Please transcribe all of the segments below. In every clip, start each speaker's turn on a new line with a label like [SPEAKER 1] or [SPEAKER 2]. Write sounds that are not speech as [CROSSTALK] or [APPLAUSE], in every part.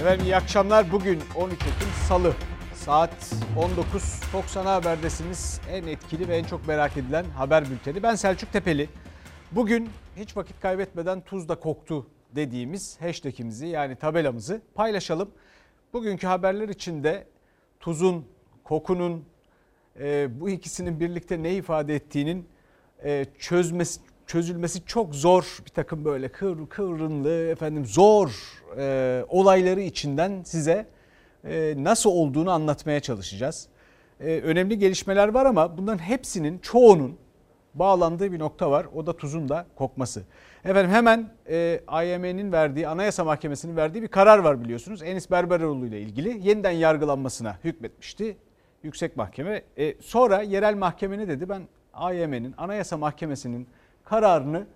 [SPEAKER 1] Efendim iyi akşamlar. Bugün 13 Ekim Salı. Saat 19. Fox Ana Haber'desiniz. En etkili ve en çok merak edilen haber bülteni. Ben Selçuk Tepeli. Bugün hiç vakit kaybetmeden tuzda koktu dediğimiz hashtagimizi yani tabelamızı paylaşalım. Bugünkü haberler içinde tuzun, kokunun e, bu ikisinin birlikte ne ifade ettiğinin e, çözmesi, çözülmesi çok zor bir takım böyle kıvr, kıvrımlı efendim zor e, olayları içinden size e, nasıl olduğunu anlatmaya çalışacağız. E, önemli gelişmeler var ama bunların hepsinin çoğunun bağlandığı bir nokta var. O da tuzun da kokması. Efendim hemen e, AYM'nin verdiği, Anayasa Mahkemesi'nin verdiği bir karar var biliyorsunuz. Enis Berberoğlu ile ilgili yeniden yargılanmasına hükmetmişti Yüksek Mahkeme. E, sonra yerel mahkeme ne dedi? Ben AYM'nin, Anayasa Mahkemesi'nin kararını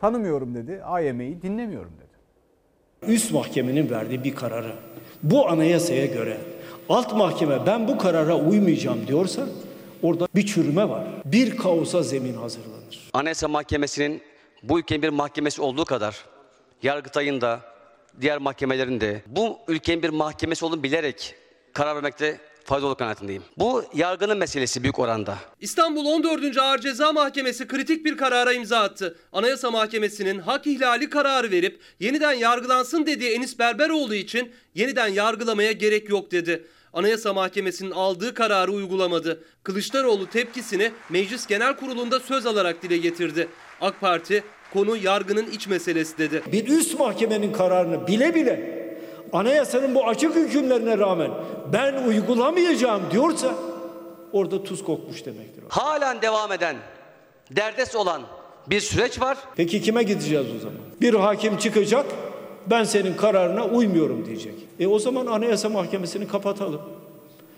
[SPEAKER 1] tanımıyorum dedi. AYM'yi dinlemiyorum dedi.
[SPEAKER 2] Üst mahkemenin verdiği bir kararı bu anayasaya göre alt mahkeme ben bu karara uymayacağım diyorsa orada bir çürüme var. Bir kaosa zemin hazırlanır.
[SPEAKER 3] Anayasa Mahkemesi'nin bu ülkenin bir mahkemesi olduğu kadar Yargıtay'ın da diğer mahkemelerin de bu ülkenin bir mahkemesi olduğunu bilerek karar vermekte faydalı kanaatindeyim. Bu yargının meselesi büyük oranda.
[SPEAKER 4] İstanbul 14. Ağır Ceza Mahkemesi kritik bir karara imza attı. Anayasa Mahkemesi'nin hak ihlali kararı verip yeniden yargılansın dediği Enis Berberoğlu için yeniden yargılamaya gerek yok dedi. Anayasa Mahkemesi'nin aldığı kararı uygulamadı. Kılıçdaroğlu tepkisini Meclis Genel Kurulu'nda söz alarak dile getirdi. AK Parti konu yargının iç meselesi dedi.
[SPEAKER 2] Bir üst mahkemenin kararını bile bile anayasanın bu açık hükümlerine rağmen ben uygulamayacağım diyorsa orada tuz kokmuş demektir.
[SPEAKER 3] Halen devam eden, derdest olan bir süreç var.
[SPEAKER 2] Peki kime gideceğiz o zaman? Bir hakim çıkacak ben senin kararına uymuyorum diyecek. E o zaman Anayasa Mahkemesi'ni kapatalım.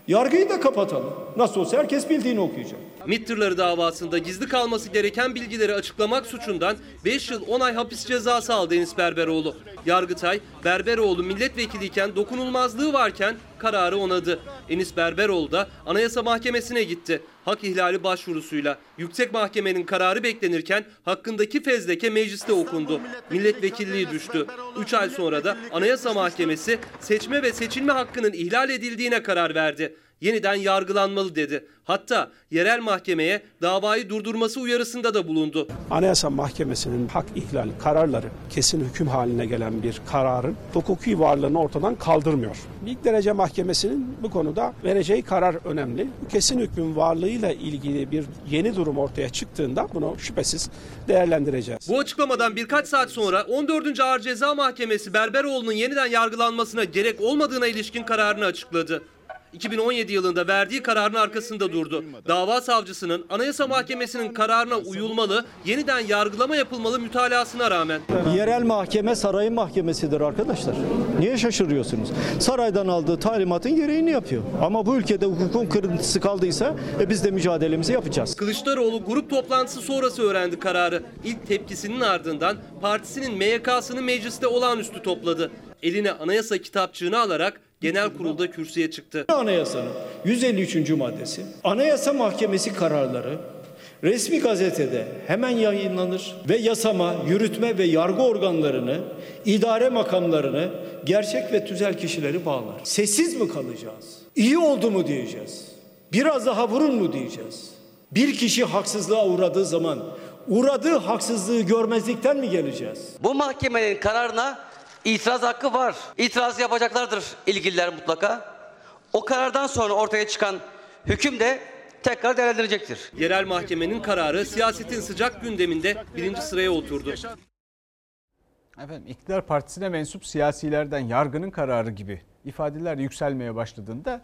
[SPEAKER 2] Yargıyı da kapatalım. Nasıl olsa herkes bildiğini okuyacak.
[SPEAKER 4] MİT tırları davasında gizli kalması gereken bilgileri açıklamak suçundan 5 yıl 10 ay hapis cezası aldı Enis Berberoğlu. Yargıtay, Berberoğlu milletvekiliyken dokunulmazlığı varken kararı onadı. Enis Berberoğlu da Anayasa Mahkemesi'ne gitti. Hak ihlali başvurusuyla. Yüksek Mahkemenin kararı beklenirken hakkındaki fezleke mecliste okundu. Milletvekilliği düştü. 3 ay sonra da Anayasa Mahkemesi seçme ve seçilme hakkının ihlal edildiğine karar verdi yeniden yargılanmalı dedi. Hatta yerel mahkemeye davayı durdurması uyarısında da bulundu.
[SPEAKER 5] Anayasa Mahkemesi'nin hak ihlal kararları kesin hüküm haline gelen bir kararın hukuki varlığını ortadan kaldırmıyor. İlk derece mahkemesinin bu konuda vereceği karar önemli. Bu kesin hükmün varlığıyla ilgili bir yeni durum ortaya çıktığında bunu şüphesiz değerlendireceğiz.
[SPEAKER 4] Bu açıklamadan birkaç saat sonra 14. Ağır Ceza Mahkemesi Berberoğlu'nun yeniden yargılanmasına gerek olmadığına ilişkin kararını açıkladı. 2017 yılında verdiği kararın arkasında durdu. Dava savcısının Anayasa Mahkemesi'nin kararına uyulmalı, yeniden yargılama yapılmalı mütalasına rağmen.
[SPEAKER 6] Yerel mahkeme sarayın mahkemesidir arkadaşlar. Niye şaşırıyorsunuz? Saraydan aldığı talimatın gereğini yapıyor. Ama bu ülkede hukukun kırıntısı kaldıysa e, biz de mücadelemizi yapacağız.
[SPEAKER 4] Kılıçdaroğlu grup toplantısı sonrası öğrendi kararı. İlk tepkisinin ardından partisinin MYK'sını mecliste olağanüstü topladı. Eline anayasa kitapçığını alarak genel kurulda kürsüye çıktı.
[SPEAKER 2] Anayasanın 153. maddesi Anayasa Mahkemesi kararları resmi gazetede hemen yayınlanır ve yasama, yürütme ve yargı organlarını, idare makamlarını, gerçek ve tüzel kişileri bağlar. Sessiz mi kalacağız? İyi oldu mu diyeceğiz? Biraz daha vurun mu diyeceğiz? Bir kişi haksızlığa uğradığı zaman uğradığı haksızlığı görmezlikten mi geleceğiz?
[SPEAKER 3] Bu mahkemenin kararına itiraz hakkı var. İtiraz yapacaklardır ilgililer mutlaka. O karardan sonra ortaya çıkan hüküm de tekrar değerlendirecektir.
[SPEAKER 4] Yerel mahkemenin kararı siyasetin sıcak gündeminde birinci sıraya oturdu.
[SPEAKER 1] Efendim iktidar partisine mensup siyasilerden yargının kararı gibi ifadeler yükselmeye başladığında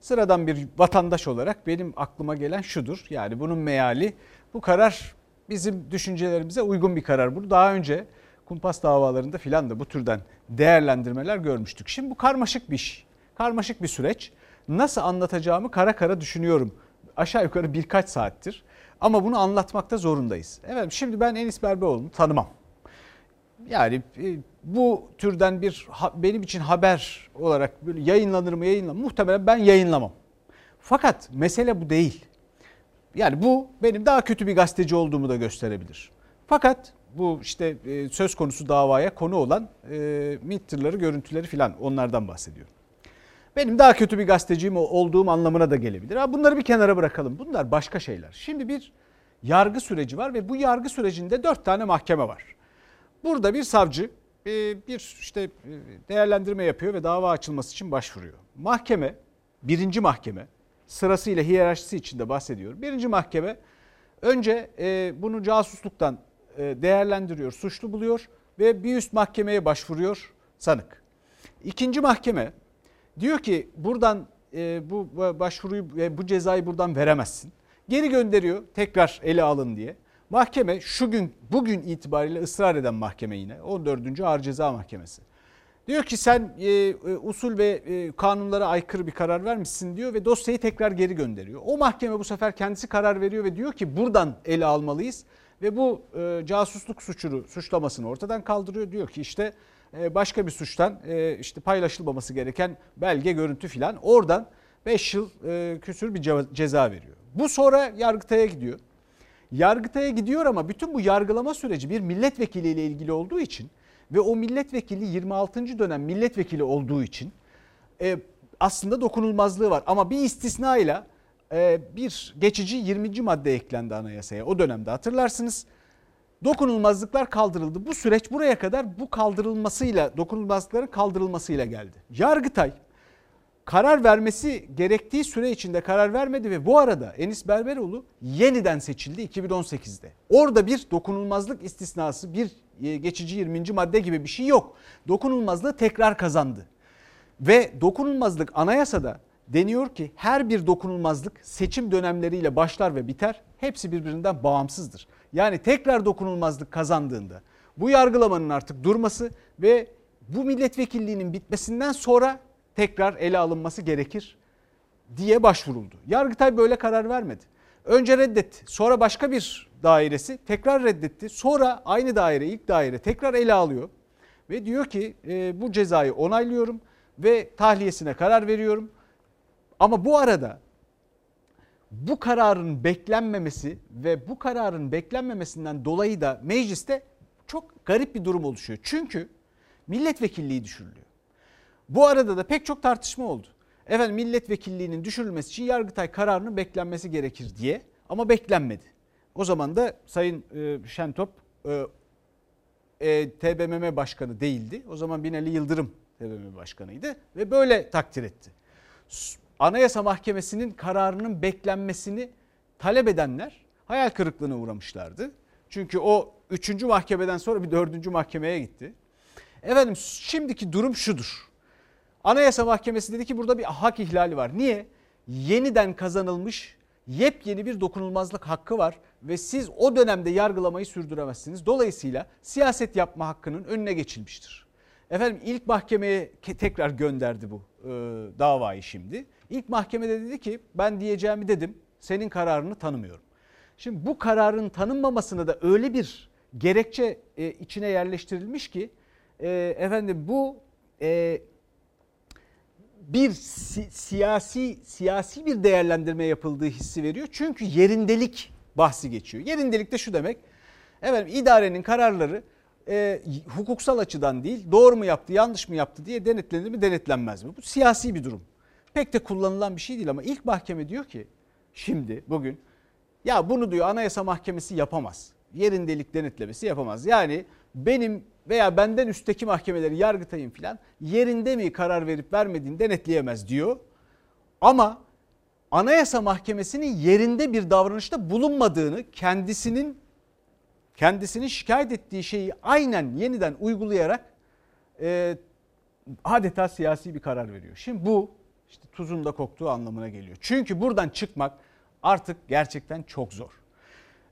[SPEAKER 1] sıradan bir vatandaş olarak benim aklıma gelen şudur. Yani bunun meali bu karar bizim düşüncelerimize uygun bir karar. Bunu daha önce kumpas davalarında filan da bu türden değerlendirmeler görmüştük. Şimdi bu karmaşık bir iş. Karmaşık bir süreç. Nasıl anlatacağımı kara kara düşünüyorum. Aşağı yukarı birkaç saattir. Ama bunu anlatmakta zorundayız. Evet şimdi ben Enis Berberoğlu'nu tanımam. Yani e, bu türden bir benim için haber olarak böyle yayınlanır mı yayınlanır muhtemelen ben yayınlamam. Fakat mesele bu değil. Yani bu benim daha kötü bir gazeteci olduğumu da gösterebilir. Fakat bu işte e, söz konusu davaya konu olan e, MİT tırları görüntüleri filan onlardan bahsediyorum. Benim daha kötü bir gazeteciyim olduğum anlamına da gelebilir. Ama bunları bir kenara bırakalım. Bunlar başka şeyler. Şimdi bir yargı süreci var ve bu yargı sürecinde dört tane mahkeme var. Burada bir savcı e, bir işte e, değerlendirme yapıyor ve dava açılması için başvuruyor. Mahkeme, birinci mahkeme sırasıyla hiyerarşisi içinde bahsediyorum. Birinci mahkeme önce e, bunu casusluktan değerlendiriyor, suçlu buluyor ve bir üst mahkemeye başvuruyor sanık. İkinci mahkeme diyor ki buradan bu başvuruyu ve bu cezayı buradan veremezsin. Geri gönderiyor tekrar ele alın diye. Mahkeme şu gün bugün itibariyle ısrar eden mahkeme yine 14. Ağır Ceza Mahkemesi. Diyor ki sen e, e, usul ve e, kanunlara aykırı bir karar vermişsin diyor ve dosyayı tekrar geri gönderiyor. O mahkeme bu sefer kendisi karar veriyor ve diyor ki buradan ele almalıyız ve bu e, casusluk suçunu suçlamasını ortadan kaldırıyor. Diyor ki işte e, başka bir suçtan e, işte paylaşılmaması gereken belge, görüntü filan oradan 5 yıl e, küsür bir ceza veriyor. Bu sonra Yargıtay'a gidiyor. Yargıtay'a gidiyor ama bütün bu yargılama süreci bir milletvekiliyle ilgili olduğu için ve o milletvekili 26. dönem milletvekili olduğu için e, aslında dokunulmazlığı var. Ama bir istisnayla bir geçici 20. madde eklendi anayasaya o dönemde hatırlarsınız. Dokunulmazlıklar kaldırıldı. Bu süreç buraya kadar bu kaldırılmasıyla dokunulmazlıkların kaldırılmasıyla geldi. Yargıtay karar vermesi gerektiği süre içinde karar vermedi ve bu arada Enis Berberoğlu yeniden seçildi 2018'de. Orada bir dokunulmazlık istisnası, bir e, geçici 20. madde gibi bir şey yok. Dokunulmazlığı tekrar kazandı. Ve dokunulmazlık anayasada deniyor ki her bir dokunulmazlık seçim dönemleriyle başlar ve biter. Hepsi birbirinden bağımsızdır. Yani tekrar dokunulmazlık kazandığında bu yargılamanın artık durması ve bu milletvekilliğinin bitmesinden sonra tekrar ele alınması gerekir diye başvuruldu. Yargıtay böyle karar vermedi. Önce reddetti. Sonra başka bir dairesi tekrar reddetti. Sonra aynı daire, ilk daire tekrar ele alıyor. Ve diyor ki e, bu cezayı onaylıyorum ve tahliyesine karar veriyorum. Ama bu arada bu kararın beklenmemesi ve bu kararın beklenmemesinden dolayı da mecliste çok garip bir durum oluşuyor. Çünkü milletvekilliği düşürülüyor. Bu arada da pek çok tartışma oldu. Efendim milletvekilliğinin düşürülmesi için Yargıtay kararının beklenmesi gerekir diye ama beklenmedi. O zaman da Sayın e, Şentop e, e, TBMM başkanı değildi. O zaman Binali Yıldırım TBMM başkanıydı ve böyle takdir etti. Anayasa Mahkemesi'nin kararının beklenmesini talep edenler hayal kırıklığına uğramışlardı. Çünkü o üçüncü mahkemeden sonra bir dördüncü mahkemeye gitti. Efendim şimdiki durum şudur. Anayasa Mahkemesi dedi ki burada bir hak ihlali var. Niye? Yeniden kazanılmış yepyeni bir dokunulmazlık hakkı var ve siz o dönemde yargılamayı sürdüremezsiniz. Dolayısıyla siyaset yapma hakkının önüne geçilmiştir. Efendim ilk mahkemeye tekrar gönderdi bu e, davayı şimdi. İlk mahkemede dedi ki ben diyeceğimi dedim senin kararını tanımıyorum. Şimdi bu kararın tanınmamasını da öyle bir gerekçe e, içine yerleştirilmiş ki e, efendim bu e, bir si- siyasi siyasi bir değerlendirme yapıldığı hissi veriyor. Çünkü yerindelik bahsi geçiyor. Yerindelik de şu demek. Efendim idarenin kararları e, hukuksal açıdan değil doğru mu yaptı yanlış mı yaptı diye denetlenir mi denetlenmez mi? Bu siyasi bir durum. Pek de kullanılan bir şey değil ama ilk mahkeme diyor ki şimdi bugün ya bunu diyor Anayasa Mahkemesi yapamaz. Yerindelik denetlemesi yapamaz. Yani benim veya benden üstteki mahkemeleri yargıtayın filan yerinde mi karar verip vermediğini denetleyemez diyor. Ama Anayasa Mahkemesi'nin yerinde bir davranışta bulunmadığını kendisinin kendisini şikayet ettiği şeyi aynen yeniden uygulayarak e, adeta siyasi bir karar veriyor. Şimdi bu işte tuzun da koktuğu anlamına geliyor. Çünkü buradan çıkmak artık gerçekten çok zor.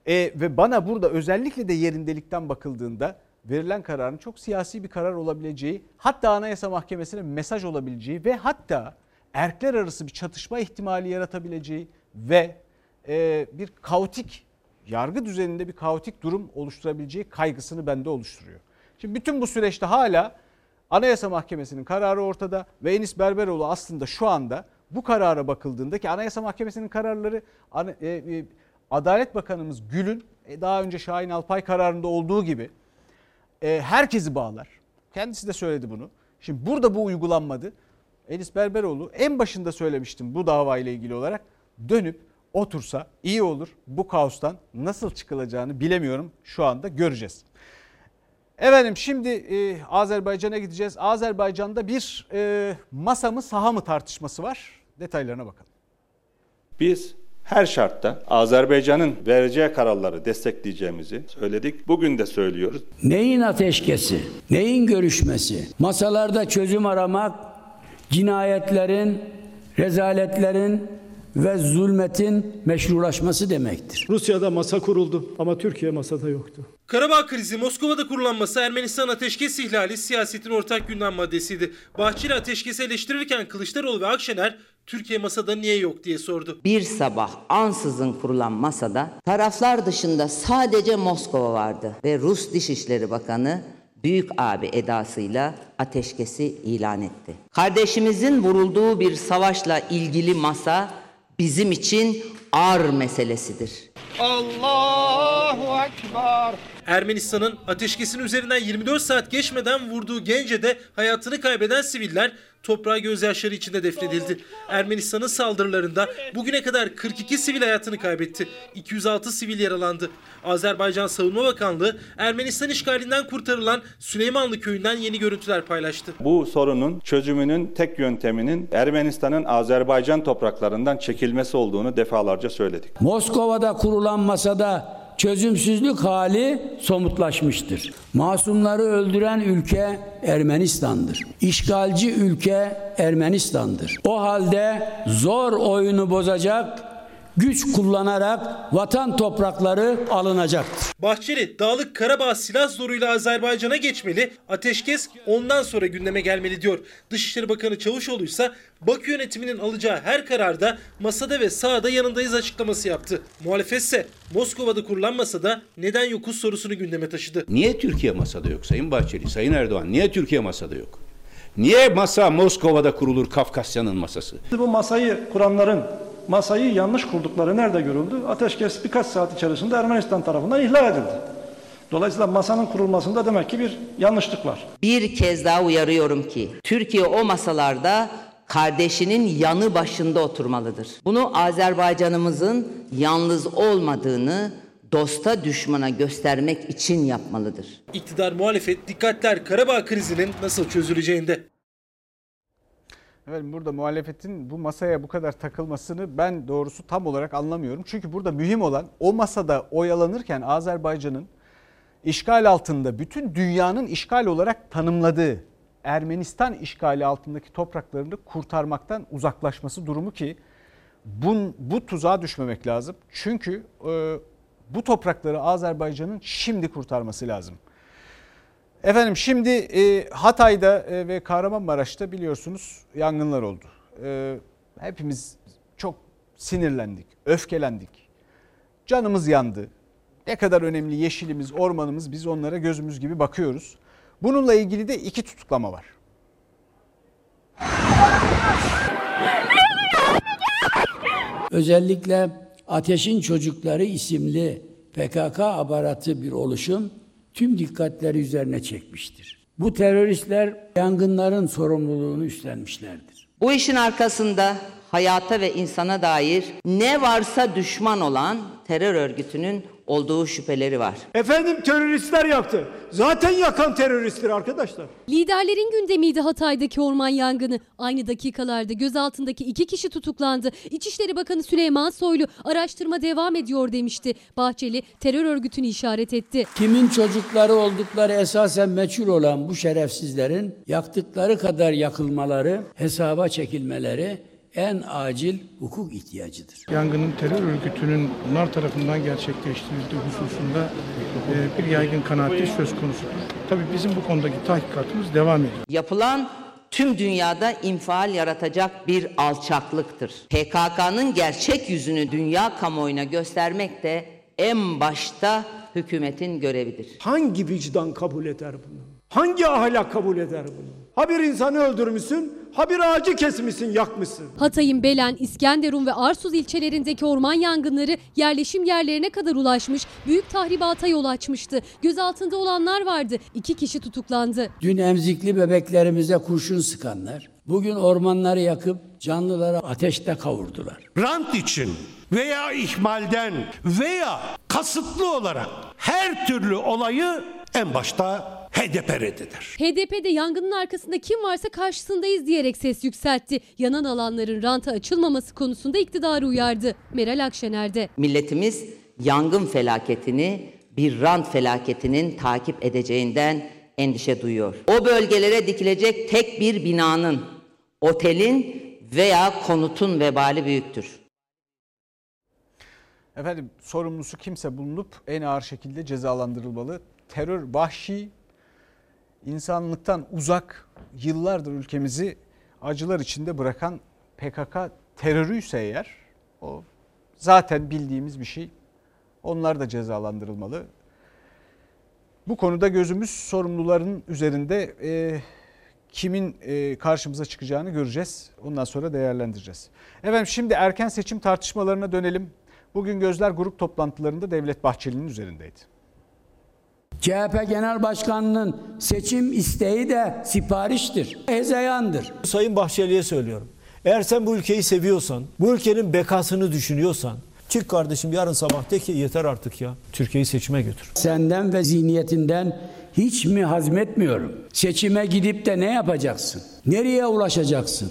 [SPEAKER 1] E, ve bana burada özellikle de yerindelikten bakıldığında verilen kararın çok siyasi bir karar olabileceği, hatta Anayasa Mahkemesi'ne mesaj olabileceği ve hatta erkler arası bir çatışma ihtimali yaratabileceği ve e, bir kaotik yargı düzeninde bir kaotik durum oluşturabileceği kaygısını bende oluşturuyor. Şimdi bütün bu süreçte hala Anayasa Mahkemesi'nin kararı ortada ve Enis Berberoğlu aslında şu anda bu karara bakıldığında ki Anayasa Mahkemesi'nin kararları e, e, Adalet Bakanımız Gül'ün e, daha önce Şahin Alpay kararında olduğu gibi herkesi bağlar. Kendisi de söyledi bunu. Şimdi burada bu uygulanmadı. Enis Berberoğlu en başında söylemiştim bu dava ile ilgili olarak dönüp otursa iyi olur. Bu kaostan nasıl çıkılacağını bilemiyorum. Şu anda göreceğiz. Efendim şimdi e, Azerbaycan'a gideceğiz. Azerbaycan'da bir e, masa mı saha mı tartışması var. Detaylarına bakalım.
[SPEAKER 7] Biz her şartta Azerbaycan'ın vereceği kararları destekleyeceğimizi söyledik. Bugün de söylüyoruz.
[SPEAKER 8] Neyin ateşkesi, neyin görüşmesi? Masalarda çözüm aramak, cinayetlerin, rezaletlerin ve zulmetin meşrulaşması demektir.
[SPEAKER 2] Rusya'da masa kuruldu ama Türkiye masada yoktu.
[SPEAKER 9] Karabağ krizi Moskova'da kurulan masa Ermenistan ateşkes ihlali siyasetin ortak gündem maddesiydi. Bahçeli ateşkesi eleştirirken Kılıçdaroğlu ve Akşener Türkiye masada niye yok diye sordu.
[SPEAKER 10] Bir sabah ansızın kurulan masada taraflar dışında sadece Moskova vardı ve Rus Dışişleri Bakanı büyük abi edasıyla ateşkesi ilan etti. Kardeşimizin vurulduğu bir savaşla ilgili masa bizim için ar meselesidir.
[SPEAKER 9] Ermenistan'ın ateşkesin üzerinden 24 saat geçmeden vurduğu Gence'de hayatını kaybeden siviller toprağa gözyaşları içinde defnedildi. Ermenistan'ın saldırılarında bugüne kadar 42 sivil hayatını kaybetti. 206 sivil yaralandı. Azerbaycan Savunma Bakanlığı Ermenistan işgalinden kurtarılan Süleymanlı köyünden yeni görüntüler paylaştı.
[SPEAKER 7] Bu sorunun çözümünün tek yönteminin Ermenistan'ın Azerbaycan topraklarından çekilmesi olduğunu defalarca söyledik.
[SPEAKER 8] Moskova'da kurulan masada çözümsüzlük hali somutlaşmıştır. Masumları öldüren ülke Ermenistan'dır. İşgalci ülke Ermenistan'dır. O halde zor oyunu bozacak, güç kullanarak vatan toprakları alınacaktır.
[SPEAKER 9] Bahçeli, Dağlık Karabağ silah zoruyla Azerbaycan'a geçmeli, ateşkes ondan sonra gündeme gelmeli diyor. Dışişleri Bakanı Çavuşoğlu ise Bakü yönetiminin alacağı her kararda masada ve sahada yanındayız açıklaması yaptı. Muhalefetse Moskova'da kurulan masada neden yokuz sorusunu gündeme taşıdı.
[SPEAKER 11] Niye Türkiye masada yok Sayın Bahçeli, Sayın Erdoğan? Niye Türkiye masada yok? Niye masa Moskova'da kurulur Kafkasya'nın masası?
[SPEAKER 2] Bu masayı kuranların masayı yanlış kurdukları nerede görüldü? Ateşkes birkaç saat içerisinde Ermenistan tarafından ihlal edildi. Dolayısıyla masanın kurulmasında demek ki bir yanlışlık var.
[SPEAKER 10] Bir kez daha uyarıyorum ki Türkiye o masalarda kardeşinin yanı başında oturmalıdır. Bunu Azerbaycanımızın yalnız olmadığını dosta düşmana göstermek için yapmalıdır.
[SPEAKER 9] İktidar muhalefet dikkatler Karabağ krizinin nasıl çözüleceğinde.
[SPEAKER 1] Evet burada muhalefetin bu masaya bu kadar takılmasını ben doğrusu tam olarak anlamıyorum. Çünkü burada mühim olan o masada oyalanırken Azerbaycan'ın işgal altında bütün dünyanın işgal olarak tanımladığı Ermenistan işgali altındaki topraklarını kurtarmaktan uzaklaşması durumu ki bu, bu tuzağa düşmemek lazım. Çünkü e, bu toprakları Azerbaycan'ın şimdi kurtarması lazım. Efendim şimdi e, Hatay'da e, ve Kahramanmaraş'ta biliyorsunuz yangınlar oldu. E, hepimiz çok sinirlendik, öfkelendik. Canımız yandı. Ne kadar önemli yeşilimiz, ormanımız biz onlara gözümüz gibi bakıyoruz. Bununla ilgili de iki tutuklama var.
[SPEAKER 8] Özellikle Ateşin Çocukları isimli PKK aparatı bir oluşum tüm dikkatleri üzerine çekmiştir. Bu teröristler yangınların sorumluluğunu üstlenmişlerdir.
[SPEAKER 10] Bu işin arkasında hayata ve insana dair ne varsa düşman olan terör örgütünün olduğu şüpheleri var.
[SPEAKER 2] Efendim teröristler yaktı. Zaten yakan teröristtir arkadaşlar.
[SPEAKER 12] Liderlerin gündemiydi Hatay'daki orman yangını. Aynı dakikalarda gözaltındaki iki kişi tutuklandı. İçişleri Bakanı Süleyman Soylu araştırma devam ediyor demişti. Bahçeli terör örgütünü işaret etti.
[SPEAKER 8] Kimin çocukları oldukları esasen meçhul olan bu şerefsizlerin yaktıkları kadar yakılmaları, hesaba çekilmeleri en acil hukuk ihtiyacıdır.
[SPEAKER 5] Yangının terör örgütünün bunlar tarafından gerçekleştirildiği hususunda e, bir yaygın kanaati söz konusudur. Tabii bizim bu konudaki tahkikatımız devam ediyor.
[SPEAKER 10] Yapılan tüm dünyada infial yaratacak bir alçaklıktır. PKK'nın gerçek yüzünü dünya kamuoyuna göstermek de en başta hükümetin görevidir.
[SPEAKER 2] Hangi vicdan kabul eder bunu? Hangi ahlak kabul eder bunu? Ha bir insanı öldürmüşsün, Ha bir ağacı kesmişsin, yakmışsın.
[SPEAKER 12] Hatay'ın Belen, İskenderun ve Arsuz ilçelerindeki orman yangınları yerleşim yerlerine kadar ulaşmış, büyük tahribata yol açmıştı. Gözaltında olanlar vardı. İki kişi tutuklandı.
[SPEAKER 8] Dün emzikli bebeklerimize kurşun sıkanlar, bugün ormanları yakıp canlılara ateşte kavurdular.
[SPEAKER 13] Rant için veya ihmalden veya kasıtlı olarak her türlü olayı en başta HDP reddeder.
[SPEAKER 12] HDP de yangının arkasında kim varsa karşısındayız diyerek ses yükseltti. Yanan alanların ranta açılmaması konusunda iktidarı uyardı. Meral Akşener'de.
[SPEAKER 10] Milletimiz yangın felaketini bir rant felaketinin takip edeceğinden endişe duyuyor. O bölgelere dikilecek tek bir binanın, otelin veya konutun vebali büyüktür.
[SPEAKER 1] Efendim sorumlusu kimse bulunup en ağır şekilde cezalandırılmalı. Terör vahşi, insanlıktan uzak, yıllardır ülkemizi acılar içinde bırakan PKK terörüyse eğer o zaten bildiğimiz bir şey. Onlar da cezalandırılmalı. Bu konuda gözümüz sorumluların üzerinde e, kimin e, karşımıza çıkacağını göreceğiz. Ondan sonra değerlendireceğiz. Efendim şimdi erken seçim tartışmalarına dönelim. Bugün gözler grup toplantılarında Devlet Bahçeli'nin üzerindeydi.
[SPEAKER 8] CHP Genel Başkanı'nın seçim isteği de sipariştir, hezeyandır.
[SPEAKER 2] Sayın Bahçeli'ye söylüyorum. Eğer sen bu ülkeyi seviyorsan, bu ülkenin bekasını düşünüyorsan, çık kardeşim yarın sabah de ki yeter artık ya. Türkiye'yi seçime götür.
[SPEAKER 8] Senden ve zihniyetinden hiç mi hazmetmiyorum? Seçime gidip de ne yapacaksın? Nereye ulaşacaksın?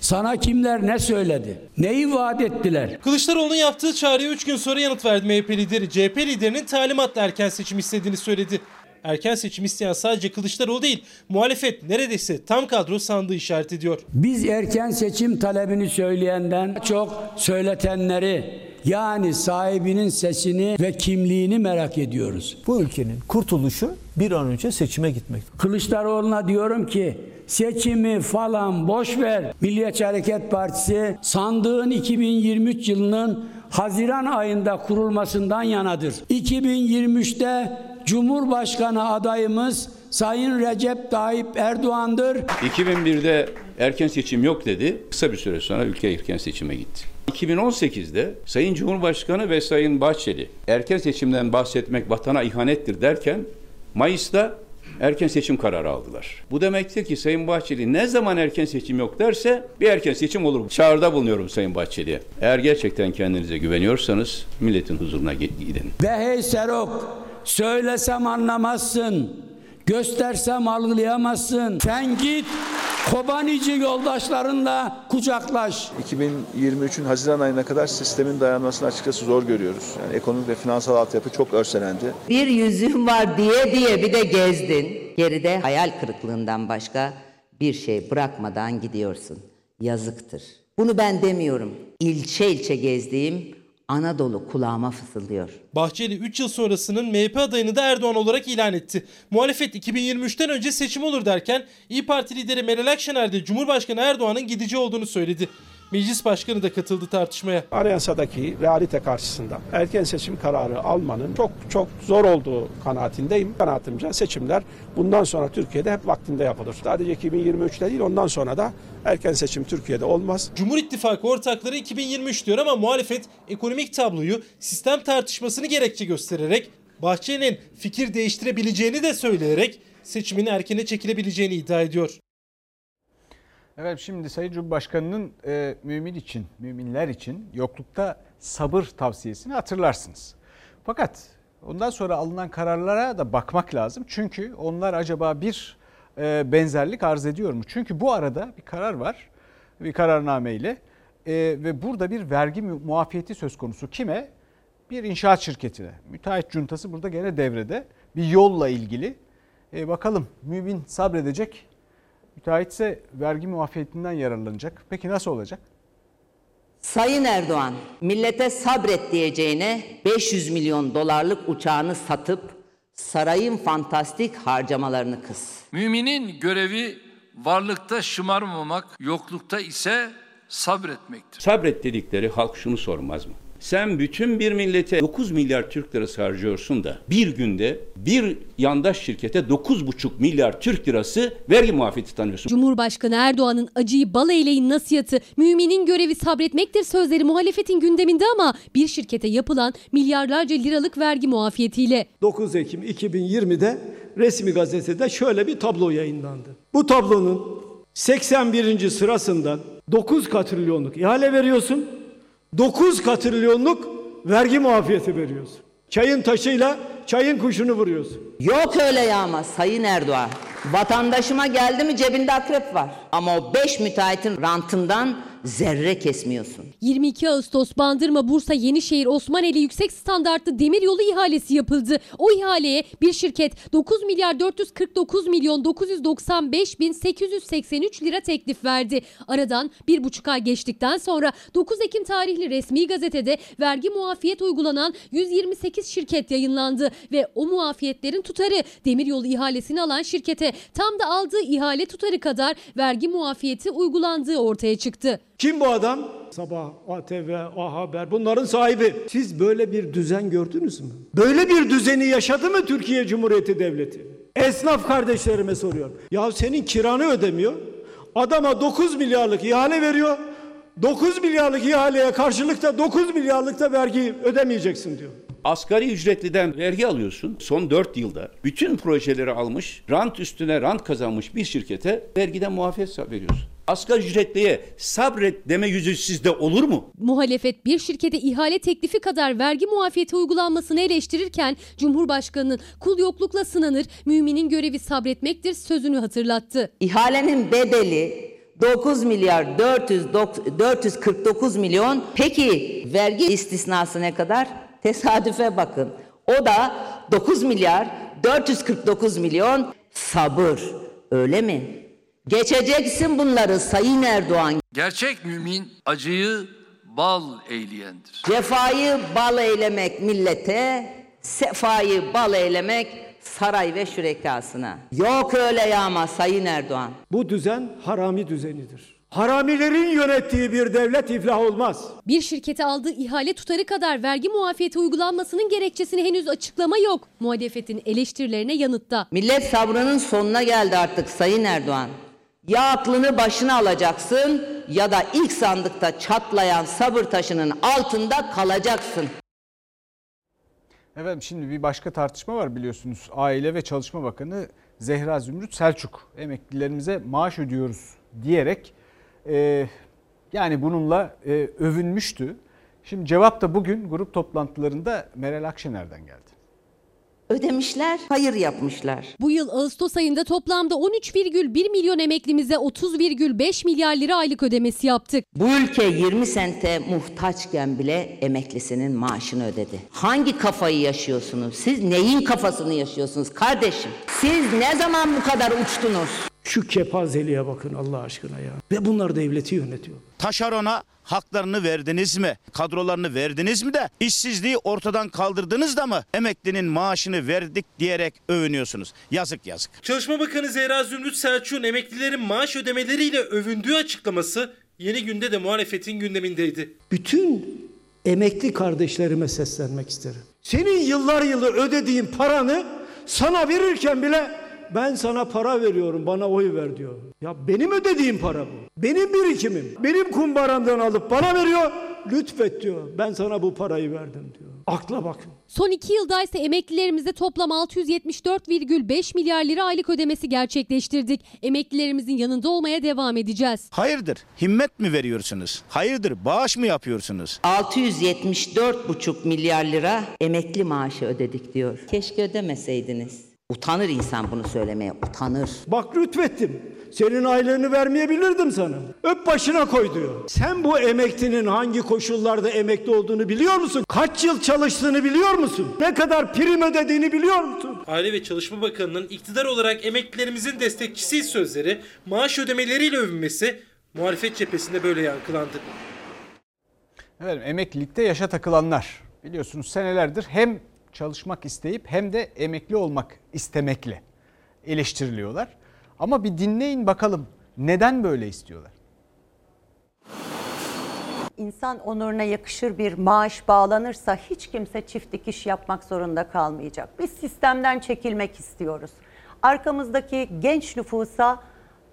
[SPEAKER 8] Sana kimler ne söyledi? Neyi vaat ettiler?
[SPEAKER 9] Kılıçdaroğlu'nun yaptığı çağrıya 3 gün sonra yanıt verdi MHP lideri. CHP liderinin talimatla erken seçim istediğini söyledi. Erken seçim isteyen sadece Kılıçdaroğlu değil, muhalefet neredeyse tam kadro sandığı işaret ediyor.
[SPEAKER 8] Biz erken seçim talebini söyleyenden çok söyletenleri yani sahibinin sesini ve kimliğini merak ediyoruz.
[SPEAKER 2] Bu ülkenin kurtuluşu bir an önce seçime gitmek.
[SPEAKER 8] Kılıçdaroğlu'na diyorum ki seçimi falan boş ver. Milliyetçi Hareket Partisi sandığın 2023 yılının Haziran ayında kurulmasından yanadır. 2023'te Cumhurbaşkanı adayımız Sayın Recep Tayyip Erdoğan'dır.
[SPEAKER 11] 2001'de erken seçim yok dedi. Kısa bir süre sonra ülke erken seçime gitti. 2018'de Sayın Cumhurbaşkanı ve Sayın Bahçeli erken seçimden bahsetmek vatana ihanettir derken Mayıs'ta erken seçim kararı aldılar. Bu demektir ki Sayın Bahçeli ne zaman erken seçim yok derse bir erken seçim olur. Çağrıda bulunuyorum Sayın Bahçeli'ye. Eğer gerçekten kendinize güveniyorsanız milletin huzuruna gidin.
[SPEAKER 8] Ve hey Serok söylesem anlamazsın. Göstersem algılayamazsın. Sen git Kobanici yoldaşlarınla kucaklaş.
[SPEAKER 14] 2023'ün Haziran ayına kadar sistemin dayanmasını açıkçası zor görüyoruz. Yani ekonomik ve finansal altyapı çok örselendi.
[SPEAKER 10] Bir yüzüğüm var diye diye bir de gezdin. Geride hayal kırıklığından başka bir şey bırakmadan gidiyorsun. Yazıktır. Bunu ben demiyorum. İlçe ilçe gezdiğim Anadolu kulağıma fısıldıyor.
[SPEAKER 9] Bahçeli 3 yıl sonrasının MHP adayını da Erdoğan olarak ilan etti. Muhalefet 2023'ten önce seçim olur derken İyi Parti lideri Meral Akşener de Cumhurbaşkanı Erdoğan'ın gidici olduğunu söyledi. Meclis Başkanı da katıldı tartışmaya.
[SPEAKER 5] Anayasadaki realite karşısında erken seçim kararı almanın çok çok zor olduğu kanaatindeyim. Kanaatimce seçimler bundan sonra Türkiye'de hep vaktinde yapılır. Sadece 2023'te değil ondan sonra da erken seçim Türkiye'de olmaz.
[SPEAKER 9] Cumhur İttifakı ortakları 2023 diyor ama muhalefet ekonomik tabloyu sistem tartışmasını gerekçe göstererek Bahçeli'nin fikir değiştirebileceğini de söyleyerek seçimin erkene çekilebileceğini iddia ediyor.
[SPEAKER 1] Evet şimdi Sayın Cumhurbaşkanı'nın e, mümin için, müminler için yoklukta sabır tavsiyesini hatırlarsınız. Fakat ondan sonra alınan kararlara da bakmak lazım. Çünkü onlar acaba bir e, benzerlik arz ediyor mu? Çünkü bu arada bir karar var, bir kararname ile e, ve burada bir vergi muafiyeti söz konusu. Kime? Bir inşaat şirketine. Müteahhit cuntası burada gene devrede. Bir yolla ilgili. E, bakalım mümin sabredecek Müteahhitse vergi muafiyetinden yararlanacak. Peki nasıl olacak?
[SPEAKER 10] Sayın Erdoğan, millete sabret diyeceğine 500 milyon dolarlık uçağını satıp sarayın fantastik harcamalarını kıs.
[SPEAKER 15] Müminin görevi varlıkta şımarmamak, yoklukta ise sabretmektir.
[SPEAKER 11] Sabret dedikleri halk şunu sormaz mı? Sen bütün bir millete 9 milyar Türk lirası harcıyorsun da bir günde bir yandaş şirkete 9,5 milyar Türk lirası vergi muafiyeti tanıyorsun.
[SPEAKER 12] Cumhurbaşkanı Erdoğan'ın acıyı bal eyleyin nasihatı, müminin görevi sabretmektir sözleri muhalefetin gündeminde ama bir şirkete yapılan milyarlarca liralık vergi muafiyetiyle.
[SPEAKER 2] 9 Ekim 2020'de resmi gazetede şöyle bir tablo yayınlandı. Bu tablonun 81. sırasından 9 katrilyonluk ihale veriyorsun. 9 katrilyonluk vergi muafiyeti veriyorsun. Çayın taşıyla çayın kuşunu vuruyorsun.
[SPEAKER 10] Yok öyle yağma Sayın Erdoğan. Vatandaşıma geldi mi cebinde akrep var. Ama o 5 müteahhitin rantından zerre kesmiyorsun.
[SPEAKER 12] 22 Ağustos Bandırma Bursa Yenişehir Osmaneli yüksek standartlı demiryolu ihalesi yapıldı. O ihaleye bir şirket 9 milyar 449 milyon 995 bin 883 lira teklif verdi. Aradan bir buçuk ay geçtikten sonra 9 Ekim tarihli resmi gazetede vergi muafiyet uygulanan 128 şirket yayınlandı ve o muafiyetlerin tutarı demiryolu ihalesini alan şirkete tam da aldığı ihale tutarı kadar vergi muafiyeti uygulandığı ortaya çıktı.
[SPEAKER 2] Kim bu adam? Sabah, ATV, A Haber bunların sahibi. Siz böyle bir düzen gördünüz mü? Böyle bir düzeni yaşadı mı Türkiye Cumhuriyeti Devleti? Esnaf kardeşlerime soruyorum. Ya senin kiranı ödemiyor. Adama 9 milyarlık ihale veriyor. 9 milyarlık ihaleye karşılık da 9 milyarlık da vergi ödemeyeceksin diyor.
[SPEAKER 11] Asgari ücretliden vergi alıyorsun. Son 4 yılda bütün projeleri almış, rant üstüne rant kazanmış bir şirkete vergiden muafiyet veriyorsun. Asgari ücretliye sabret deme yüzü sizde olur mu?
[SPEAKER 12] Muhalefet bir şirkete ihale teklifi kadar vergi muafiyeti uygulanmasını eleştirirken Cumhurbaşkanı'nın kul yoklukla sınanır, müminin görevi sabretmektir sözünü hatırlattı.
[SPEAKER 10] İhalenin bedeli 9 milyar 400 449 milyon. Peki vergi istisnası ne kadar? Tesadüfe bakın. O da 9 milyar 449 milyon sabır. Öyle mi? Geçeceksin bunları Sayın Erdoğan.
[SPEAKER 15] Gerçek mümin acıyı bal eyleyendir.
[SPEAKER 10] Cefayı bal eylemek millete, sefayı bal eylemek saray ve şürekasına. Yok öyle yağma Sayın Erdoğan.
[SPEAKER 2] Bu düzen harami düzenidir. Haramilerin yönettiği bir devlet iflah olmaz.
[SPEAKER 12] Bir şirkete aldığı ihale tutarı kadar vergi muafiyeti uygulanmasının gerekçesini henüz açıklama yok. Muhalefetin eleştirilerine yanıtta.
[SPEAKER 10] Millet sabrının sonuna geldi artık Sayın Erdoğan. Ya aklını başına alacaksın ya da ilk sandıkta çatlayan sabır taşının altında kalacaksın.
[SPEAKER 1] Efendim şimdi bir başka tartışma var biliyorsunuz. Aile ve Çalışma Bakanı Zehra Zümrüt Selçuk emeklilerimize maaş ödüyoruz diyerek e, yani bununla e, övünmüştü. Şimdi cevap da bugün grup toplantılarında Meral Akşener'den geldi.
[SPEAKER 10] Ödemişler, hayır yapmışlar.
[SPEAKER 12] Bu yıl Ağustos ayında toplamda 13,1 milyon emeklimize 30,5 milyar lira aylık ödemesi yaptık.
[SPEAKER 10] Bu ülke 20 sente muhtaçken bile emeklisinin maaşını ödedi. Hangi kafayı yaşıyorsunuz? Siz neyin kafasını yaşıyorsunuz kardeşim? Siz ne zaman bu kadar uçtunuz?
[SPEAKER 2] Şu kepazeliğe bakın Allah aşkına ya. Ve bunlar devleti yönetiyor.
[SPEAKER 16] Taşerona haklarını verdiniz mi? Kadrolarını verdiniz mi de işsizliği ortadan kaldırdınız da mı? Emeklinin maaşını verdik diyerek övünüyorsunuz. Yazık yazık.
[SPEAKER 9] Çalışma Bakanı Zehra Zümrüt Selçuk'un emeklilerin maaş ödemeleriyle övündüğü açıklaması yeni günde de muhalefetin gündemindeydi.
[SPEAKER 2] Bütün emekli kardeşlerime seslenmek isterim. Senin yıllar yılı ödediğin paranı sana verirken bile ben sana para veriyorum bana oy ver diyor. Ya benim ödediğim para bu. Benim birikimim. Benim kumbaramdan alıp bana veriyor. Lütfet diyor. Ben sana bu parayı verdim diyor. Akla bakın.
[SPEAKER 12] Son iki yılda ise emeklilerimize toplam 674,5 milyar lira aylık ödemesi gerçekleştirdik. Emeklilerimizin yanında olmaya devam edeceğiz.
[SPEAKER 16] Hayırdır? Himmet mi veriyorsunuz? Hayırdır? Bağış mı yapıyorsunuz?
[SPEAKER 10] 674,5 milyar lira emekli maaşı ödedik diyor. Keşke ödemeseydiniz. Utanır insan bunu söylemeye, utanır.
[SPEAKER 2] Bak lütfettim. Senin aylığını vermeyebilirdim sana. Öp başına koy diyor. Sen bu emeklinin hangi koşullarda emekli olduğunu biliyor musun? Kaç yıl çalıştığını biliyor musun? Ne kadar prim ödediğini biliyor musun?
[SPEAKER 9] Aile ve Çalışma Bakanı'nın iktidar olarak emeklilerimizin destekçisiyiz sözleri, maaş ödemeleriyle övünmesi muhalefet cephesinde böyle yankılandı.
[SPEAKER 1] Efendim emeklilikte yaşa takılanlar biliyorsunuz senelerdir hem çalışmak isteyip hem de emekli olmak istemekle eleştiriliyorlar. Ama bir dinleyin bakalım neden böyle istiyorlar?
[SPEAKER 17] insan onuruna yakışır bir maaş bağlanırsa hiç kimse çift dikiş yapmak zorunda kalmayacak. Biz sistemden çekilmek istiyoruz. Arkamızdaki genç nüfusa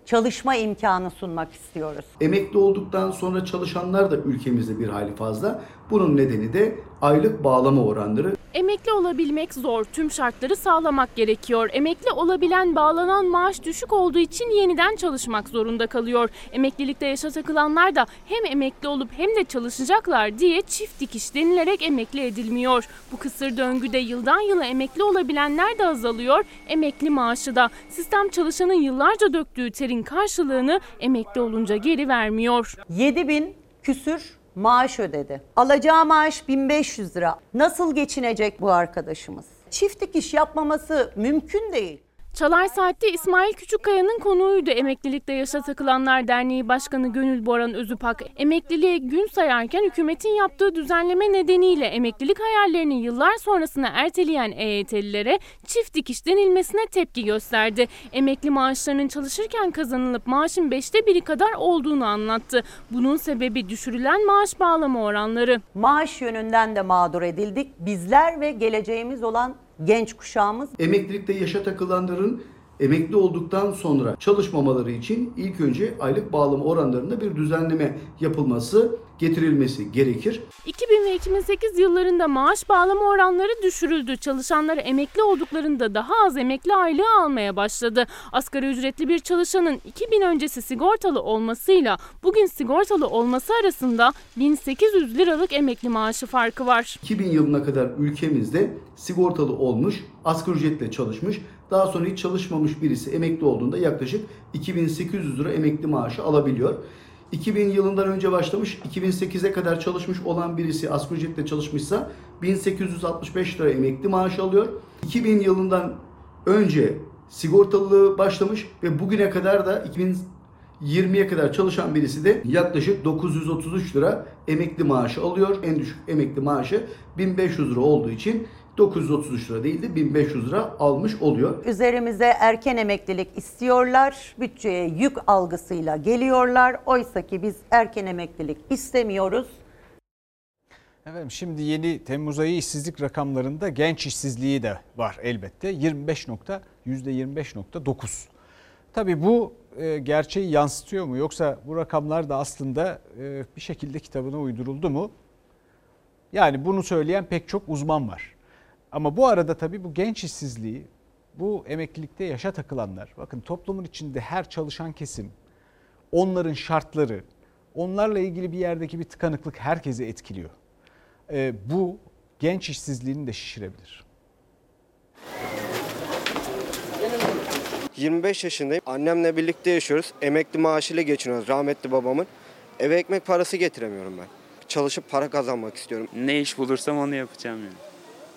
[SPEAKER 17] çalışma imkanı sunmak istiyoruz.
[SPEAKER 18] Emekli olduktan sonra çalışanlar da ülkemizde bir hayli fazla. Bunun nedeni de aylık bağlama oranları.
[SPEAKER 19] Emekli olabilmek zor. Tüm şartları sağlamak gerekiyor. Emekli olabilen bağlanan maaş düşük olduğu için yeniden çalışmak zorunda kalıyor. Emeklilikte yaşa takılanlar da hem emekli olup hem de çalışacaklar diye çift dikiş denilerek emekli edilmiyor. Bu kısır döngüde yıldan yıla emekli olabilenler de azalıyor. Emekli maaşı da. Sistem çalışanın yıllarca döktüğü terin karşılığını emekli olunca geri vermiyor.
[SPEAKER 17] 7 bin küsür maaş ödedi. Alacağı maaş 1500 lira. Nasıl geçinecek bu arkadaşımız? Çift dikiş yapmaması mümkün değil.
[SPEAKER 19] Çalar Saat'te İsmail Küçükkaya'nın konuğuydu. Emeklilikte Yaşa Takılanlar Derneği Başkanı Gönül Boran Özüpak, emekliliğe gün sayarken hükümetin yaptığı düzenleme nedeniyle emeklilik hayallerini yıllar sonrasına erteleyen EYT'lilere çift dikiş denilmesine tepki gösterdi. Emekli maaşlarının çalışırken kazanılıp maaşın beşte biri kadar olduğunu anlattı. Bunun sebebi düşürülen maaş bağlama oranları.
[SPEAKER 17] Maaş yönünden de mağdur edildik. Bizler ve geleceğimiz olan genç kuşağımız.
[SPEAKER 18] Emeklilikte yaşa takılanların emekli olduktan sonra çalışmamaları için ilk önce aylık bağlama oranlarında bir düzenleme yapılması, getirilmesi gerekir.
[SPEAKER 19] 2000 ve 2008 yıllarında maaş bağlama oranları düşürüldü. Çalışanlar emekli olduklarında daha az emekli aylığı almaya başladı. Asgari ücretli bir çalışanın 2000 öncesi sigortalı olmasıyla bugün sigortalı olması arasında 1800 liralık emekli maaşı farkı var.
[SPEAKER 18] 2000 yılına kadar ülkemizde sigortalı olmuş, asgari ücretle çalışmış, daha sonra hiç çalışmamış birisi emekli olduğunda yaklaşık 2800 lira emekli maaşı alabiliyor. 2000 yılından önce başlamış, 2008'e kadar çalışmış olan birisi asgari ücretle çalışmışsa 1865 lira emekli maaşı alıyor. 2000 yılından önce sigortalılığı başlamış ve bugüne kadar da 2020'ye kadar çalışan birisi de yaklaşık 933 lira emekli maaşı alıyor. En düşük emekli maaşı 1500 lira olduğu için 933 lira değil de 1500 lira almış oluyor.
[SPEAKER 17] üzerimize erken emeklilik istiyorlar. Bütçeye yük algısıyla geliyorlar. Oysa ki biz erken emeklilik istemiyoruz.
[SPEAKER 1] Efendim şimdi yeni Temmuz ayı işsizlik rakamlarında genç işsizliği de var elbette. 25 nokta %25.9. Tabii bu e, gerçeği yansıtıyor mu yoksa bu rakamlar da aslında e, bir şekilde kitabına uyduruldu mu? Yani bunu söyleyen pek çok uzman var. Ama bu arada tabii bu genç işsizliği, bu emeklilikte yaşa takılanlar, bakın toplumun içinde her çalışan kesim, onların şartları, onlarla ilgili bir yerdeki bir tıkanıklık herkesi etkiliyor. E, bu genç işsizliğini de şişirebilir.
[SPEAKER 20] 25 yaşındayım. Annemle birlikte yaşıyoruz. Emekli maaşıyla geçiniyoruz rahmetli babamın. Eve ekmek parası getiremiyorum ben. Çalışıp para kazanmak istiyorum.
[SPEAKER 21] Ne iş bulursam onu yapacağım yani.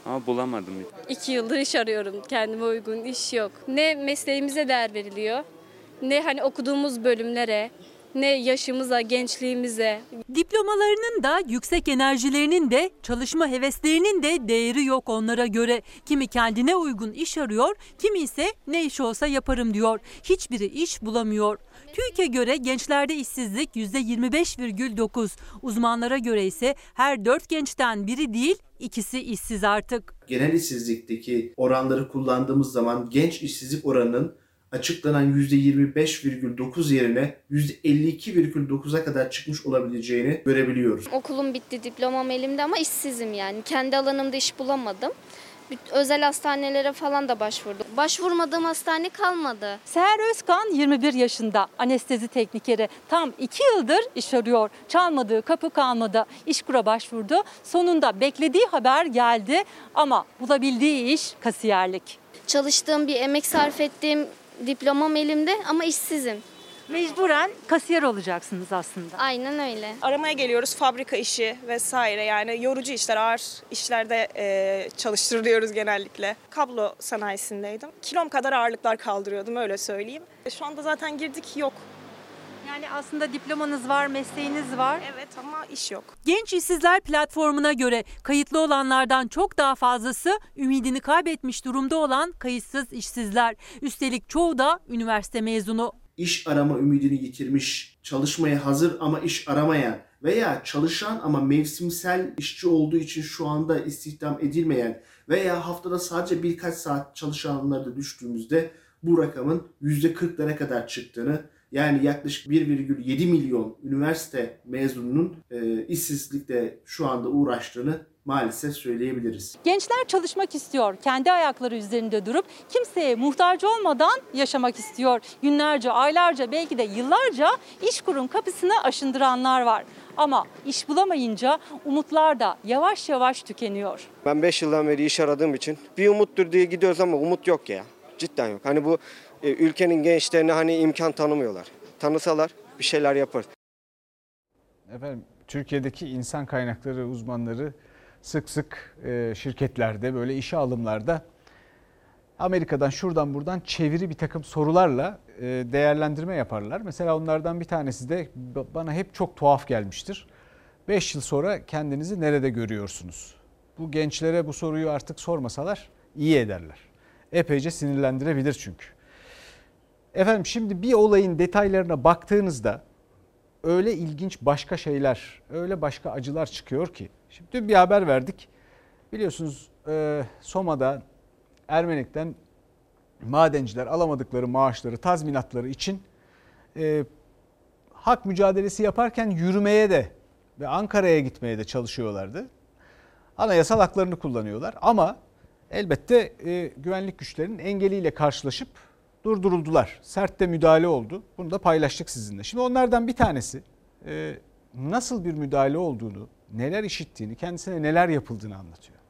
[SPEAKER 21] Ama bulamadım.
[SPEAKER 22] İki yıldır iş arıyorum. Kendime uygun iş yok. Ne mesleğimize değer veriliyor, ne hani okuduğumuz bölümlere, ne yaşımıza, gençliğimize.
[SPEAKER 23] Diplomalarının da yüksek enerjilerinin de çalışma heveslerinin de değeri yok onlara göre. Kimi kendine uygun iş arıyor, kimi ise ne iş olsa yaparım diyor. Hiçbiri iş bulamıyor. TÜİK'e göre gençlerde işsizlik %25,9. Uzmanlara göre ise her dört gençten biri değil ikisi işsiz artık.
[SPEAKER 24] genel işsizlikteki oranları kullandığımız zaman genç işsizlik oranının açıklanan %25,9 yerine %52,9'a kadar çıkmış olabileceğini görebiliyoruz.
[SPEAKER 25] Okulum bitti, diplomam elimde ama işsizim yani. Kendi alanımda iş bulamadım. Özel hastanelere falan da başvurdum. Başvurmadığım hastane kalmadı.
[SPEAKER 23] Seher Özkan 21 yaşında anestezi teknikeri. Tam 2 yıldır iş arıyor. Çalmadığı kapı kalmadı. İşkur'a başvurdu. Sonunda beklediği haber geldi ama bulabildiği iş kasiyerlik.
[SPEAKER 25] Çalıştığım bir emek sarf ettiğim diplomam elimde ama işsizim.
[SPEAKER 23] Mecburen kasiyer olacaksınız aslında.
[SPEAKER 25] Aynen öyle.
[SPEAKER 26] Aramaya geliyoruz fabrika işi vesaire yani yorucu işler, ağır işlerde e, çalıştırılıyoruz genellikle. Kablo sanayisindeydim. Kilom kadar ağırlıklar kaldırıyordum öyle söyleyeyim. E, Şu anda zaten girdik yok.
[SPEAKER 23] Yani aslında diplomanız var, mesleğiniz var.
[SPEAKER 26] Evet ama iş yok.
[SPEAKER 23] Genç İşsizler platformuna göre kayıtlı olanlardan çok daha fazlası ümidini kaybetmiş durumda olan kayıtsız işsizler. Üstelik çoğu da üniversite mezunu.
[SPEAKER 24] iş arama ümidini yitirmiş, çalışmaya hazır ama iş aramayan veya çalışan ama mevsimsel işçi olduğu için şu anda istihdam edilmeyen veya haftada sadece birkaç saat çalışanları da düştüğümüzde bu rakamın %40'lara kadar çıktığını yani yaklaşık 1,7 milyon üniversite mezununun e, işsizlikle şu anda uğraştığını maalesef söyleyebiliriz.
[SPEAKER 23] Gençler çalışmak istiyor. Kendi ayakları üzerinde durup kimseye muhtaç olmadan yaşamak istiyor. Günlerce, aylarca, belki de yıllarca iş kurum kapısını aşındıranlar var. Ama iş bulamayınca umutlar da yavaş yavaş tükeniyor.
[SPEAKER 20] Ben 5 yıldan beri iş aradığım için bir umuttur diye gidiyoruz ama umut yok ya. Cidden yok. Hani bu ülkenin gençlerine hani imkan tanımıyorlar. Tanısalar bir şeyler yapar.
[SPEAKER 1] Efendim Türkiye'deki insan kaynakları uzmanları sık sık e, şirketlerde böyle işe alımlarda Amerika'dan şuradan buradan çeviri bir takım sorularla e, değerlendirme yaparlar. Mesela onlardan bir tanesi de bana hep çok tuhaf gelmiştir. 5 yıl sonra kendinizi nerede görüyorsunuz? Bu gençlere bu soruyu artık sormasalar iyi ederler. Epeyce sinirlendirebilir çünkü. Efendim şimdi bir olayın detaylarına baktığınızda öyle ilginç başka şeyler, öyle başka acılar çıkıyor ki. Şimdi dün bir haber verdik. Biliyorsunuz e, Soma'da Ermenek'ten madenciler alamadıkları maaşları, tazminatları için e, hak mücadelesi yaparken yürümeye de ve Ankara'ya gitmeye de çalışıyorlardı. Anayasal haklarını kullanıyorlar ama elbette e, güvenlik güçlerinin engeliyle karşılaşıp durduruldular. Sert de müdahale oldu. Bunu da paylaştık sizinle. Şimdi onlardan bir tanesi e, nasıl bir müdahale olduğunu, neler işittiğini, kendisine neler yapıldığını anlatıyor.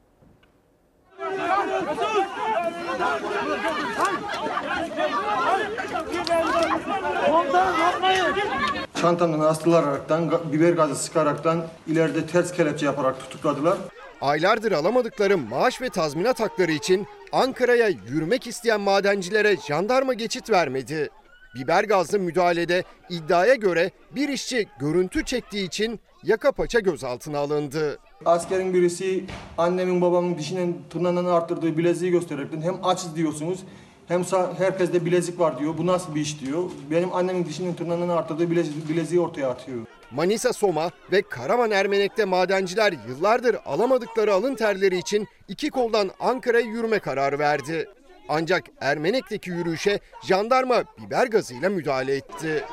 [SPEAKER 27] Çantamdan astılaraktan, biber gazı sıkaraktan, ileride ters kelepçe yaparak tutukladılar.
[SPEAKER 28] Aylardır alamadıkları maaş ve tazminat hakları için Ankara'ya yürümek isteyen madencilere jandarma geçit vermedi. Biber gazlı müdahalede iddiaya göre bir işçi görüntü çektiği için yaka paça gözaltına alındı.
[SPEAKER 27] Askerin birisi annemin babamın dişinin tırnağını arttırdığı bileziği göstererekten hem açız diyorsunuz hem herkeste bilezik var diyor. Bu nasıl bir iş diyor. Benim annemin dişinin tırnağını arttırdığı bileziği, ortaya atıyor.
[SPEAKER 28] Manisa Soma ve Karaman Ermenek'te madenciler yıllardır alamadıkları alın terleri için iki koldan Ankara'ya yürüme kararı verdi. Ancak Ermenek'teki yürüyüşe jandarma biber gazıyla müdahale etti.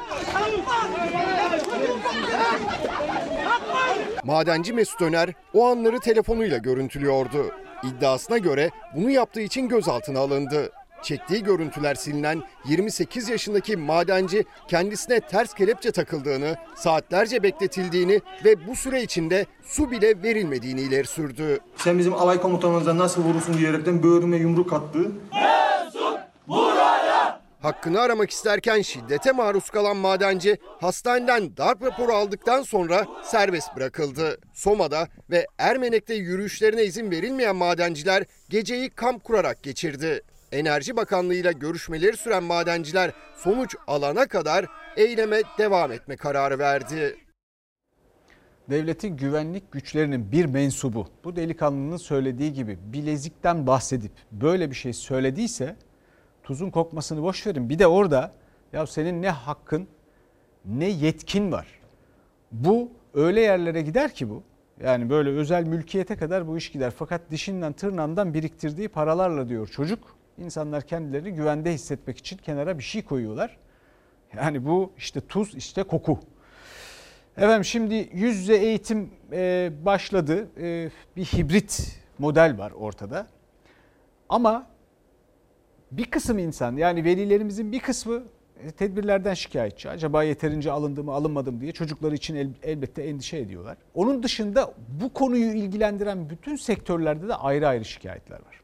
[SPEAKER 28] Madenci Mesut Öner o anları telefonuyla görüntülüyordu. İddiasına göre bunu yaptığı için gözaltına alındı. Çektiği görüntüler silinen 28 yaşındaki madenci kendisine ters kelepçe takıldığını, saatlerce bekletildiğini ve bu süre içinde su bile verilmediğini ileri sürdü.
[SPEAKER 27] Sen bizim alay komutanımıza nasıl vurursun diyerekten böğrüme yumruk attı.
[SPEAKER 28] Mesut buraya! Hakkını aramak isterken şiddete maruz kalan madenci hastaneden darp raporu aldıktan sonra serbest bırakıldı. Soma'da ve Ermenek'te yürüyüşlerine izin verilmeyen madenciler geceyi kamp kurarak geçirdi. Enerji Bakanlığı ile görüşmeleri süren madenciler sonuç alana kadar eyleme devam etme kararı verdi.
[SPEAKER 1] Devletin güvenlik güçlerinin bir mensubu bu delikanlının söylediği gibi bilezikten bahsedip böyle bir şey söylediyse tuzun kokmasını boş verin. Bir de orada ya senin ne hakkın ne yetkin var. Bu öyle yerlere gider ki bu. Yani böyle özel mülkiyete kadar bu iş gider. Fakat dişinden tırnağından biriktirdiği paralarla diyor çocuk İnsanlar kendilerini güvende hissetmek için kenara bir şey koyuyorlar. Yani bu işte tuz işte koku. Efendim şimdi yüz yüze eğitim e, başladı. E, bir hibrit model var ortada. Ama bir kısım insan yani velilerimizin bir kısmı e, tedbirlerden şikayetçi. Acaba yeterince alındı mı alınmadı mı diye çocukları için el, elbette endişe ediyorlar. Onun dışında bu konuyu ilgilendiren bütün sektörlerde de ayrı ayrı şikayetler var.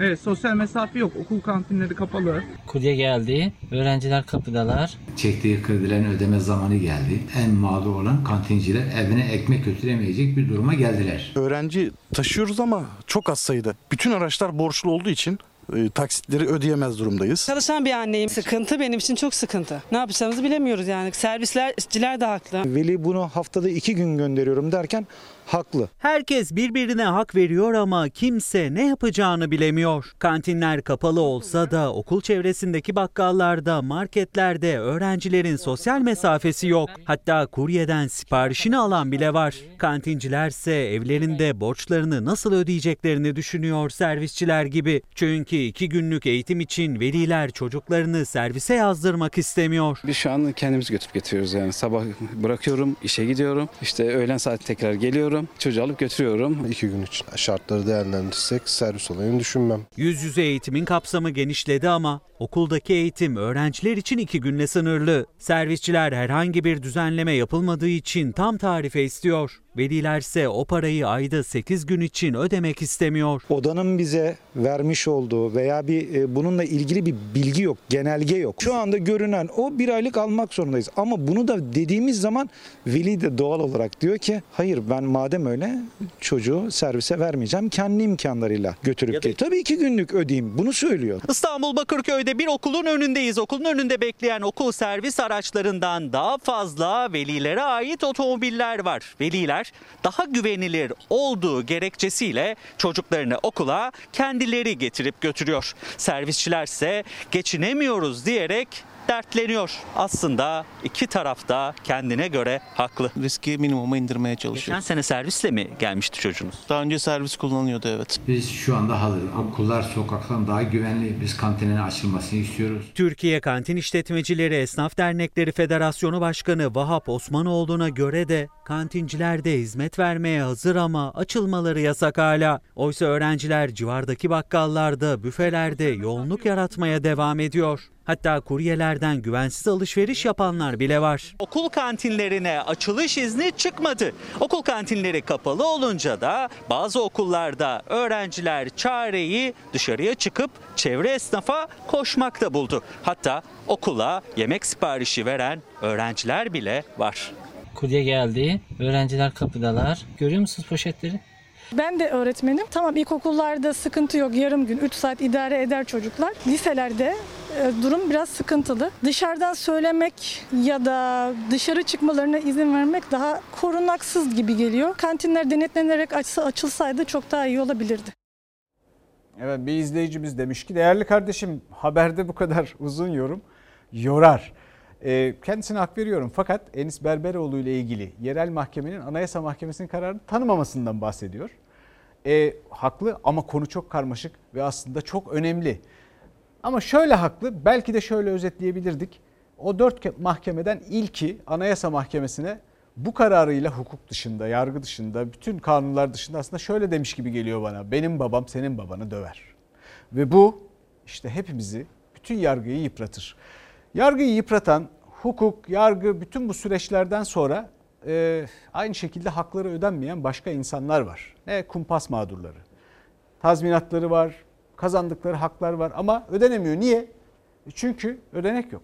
[SPEAKER 29] Evet sosyal mesafe yok. Okul kantinleri kapalı.
[SPEAKER 30] Kurye geldi. Öğrenciler kapıdalar.
[SPEAKER 31] Çektiği kredilerin ödeme zamanı geldi. En mağdur olan kantinciler evine ekmek götüremeyecek bir duruma geldiler.
[SPEAKER 32] Öğrenci taşıyoruz ama çok az sayıda. Bütün araçlar borçlu olduğu için e, taksitleri ödeyemez durumdayız.
[SPEAKER 33] Çalışan bir anneyim. Sıkıntı benim için çok sıkıntı. Ne yapacağımızı bilemiyoruz yani. Servislerciler de haklı.
[SPEAKER 32] Veli bunu haftada iki gün gönderiyorum derken
[SPEAKER 34] haklı.
[SPEAKER 35] Herkes birbirine hak veriyor ama kimse ne yapacağını bilemiyor. Kantinler kapalı olsa da okul çevresindeki bakkallarda, marketlerde öğrencilerin sosyal mesafesi yok. Hatta kuryeden siparişini alan bile var. Kantincilerse evlerinde borçlarını nasıl ödeyeceklerini düşünüyor servisçiler gibi. Çünkü iki günlük eğitim için veliler çocuklarını servise yazdırmak istemiyor.
[SPEAKER 36] Biz şu an kendimiz götürüp getiriyoruz yani sabah bırakıyorum işe gidiyorum işte öğlen saat tekrar geliyorum çocuğu alıp götürüyorum.
[SPEAKER 37] İki gün için şartları değerlendirirsek servis olayını düşünmem.
[SPEAKER 35] Yüz yüze eğitimin kapsamı genişledi ama okuldaki eğitim öğrenciler için iki günle sınırlı. Servisçiler herhangi bir düzenleme yapılmadığı için tam tarife istiyor. Velilerse o parayı ayda 8 gün için ödemek istemiyor.
[SPEAKER 34] Odanın bize vermiş olduğu veya bir e, bununla ilgili bir bilgi yok, genelge yok. Şu anda görünen o bir aylık almak zorundayız. Ama bunu da dediğimiz zaman veli de doğal olarak diyor ki hayır ben madem öyle çocuğu servise vermeyeceğim kendi imkanlarıyla götürüp gel. Tabii iki günlük ödeyeyim bunu söylüyor.
[SPEAKER 35] İstanbul Bakırköy'de bir okulun önündeyiz. Okulun önünde bekleyen okul servis araçlarından daha fazla velilere ait otomobiller var. Veliler daha güvenilir olduğu gerekçesiyle çocuklarını okula kendileri getirip götürüyor. Servisçilerse geçinemiyoruz diyerek dertleniyor. Aslında iki tarafta kendine göre haklı.
[SPEAKER 38] Riski minimuma indirmeye çalışıyor.
[SPEAKER 35] Geçen sene servisle mi gelmişti çocuğunuz?
[SPEAKER 38] Daha önce servis kullanıyordu evet.
[SPEAKER 31] Biz şu anda hazır. Okullar sokaktan daha güvenli. Biz kantinin açılmasını istiyoruz.
[SPEAKER 35] Türkiye Kantin İşletmecileri Esnaf Dernekleri Federasyonu Başkanı Vahap Osmanoğlu'na göre de kantinciler de hizmet vermeye hazır ama açılmaları yasak hala. Oysa öğrenciler civardaki bakkallarda, büfelerde yoğunluk yaratmaya devam ediyor. Hatta kuryelerden güvensiz alışveriş yapanlar bile var. Okul kantinlerine açılış izni çıkmadı. Okul kantinleri kapalı olunca da bazı okullarda öğrenciler çareyi dışarıya çıkıp çevre esnafa koşmakta buldu. Hatta okula yemek siparişi veren öğrenciler bile var.
[SPEAKER 30] Kurye geldi. Öğrenciler kapıdalar. Görüyor musunuz poşetleri?
[SPEAKER 39] Ben de öğretmenim. Tamam ilkokullarda sıkıntı yok. Yarım gün 3 saat idare eder çocuklar. Liselerde durum biraz sıkıntılı. Dışarıdan söylemek ya da dışarı çıkmalarına izin vermek daha korunaksız gibi geliyor. Kantinler denetlenerek açsa açılsaydı çok daha iyi olabilirdi.
[SPEAKER 1] Evet bir izleyicimiz demiş ki değerli kardeşim haberde bu kadar uzun yorum yorar. E, kendisine hak veriyorum fakat Enis Berberoğlu ile ilgili yerel mahkemenin Anayasa Mahkemesi'nin kararını tanımamasından bahsediyor. E, haklı ama konu çok karmaşık ve aslında çok önemli. Ama şöyle haklı belki de şöyle özetleyebilirdik. O dört mahkemeden ilki Anayasa Mahkemesi'ne bu kararıyla hukuk dışında, yargı dışında, bütün kanunlar dışında aslında şöyle demiş gibi geliyor bana. Benim babam senin babanı döver. Ve bu işte hepimizi, bütün yargıyı yıpratır. Yargıyı yıpratan hukuk, yargı bütün bu süreçlerden sonra e, aynı şekilde hakları ödenmeyen başka insanlar var. Ne kumpas mağdurları. Tazminatları var, kazandıkları haklar var ama ödenemiyor. Niye? Çünkü ödenek yok.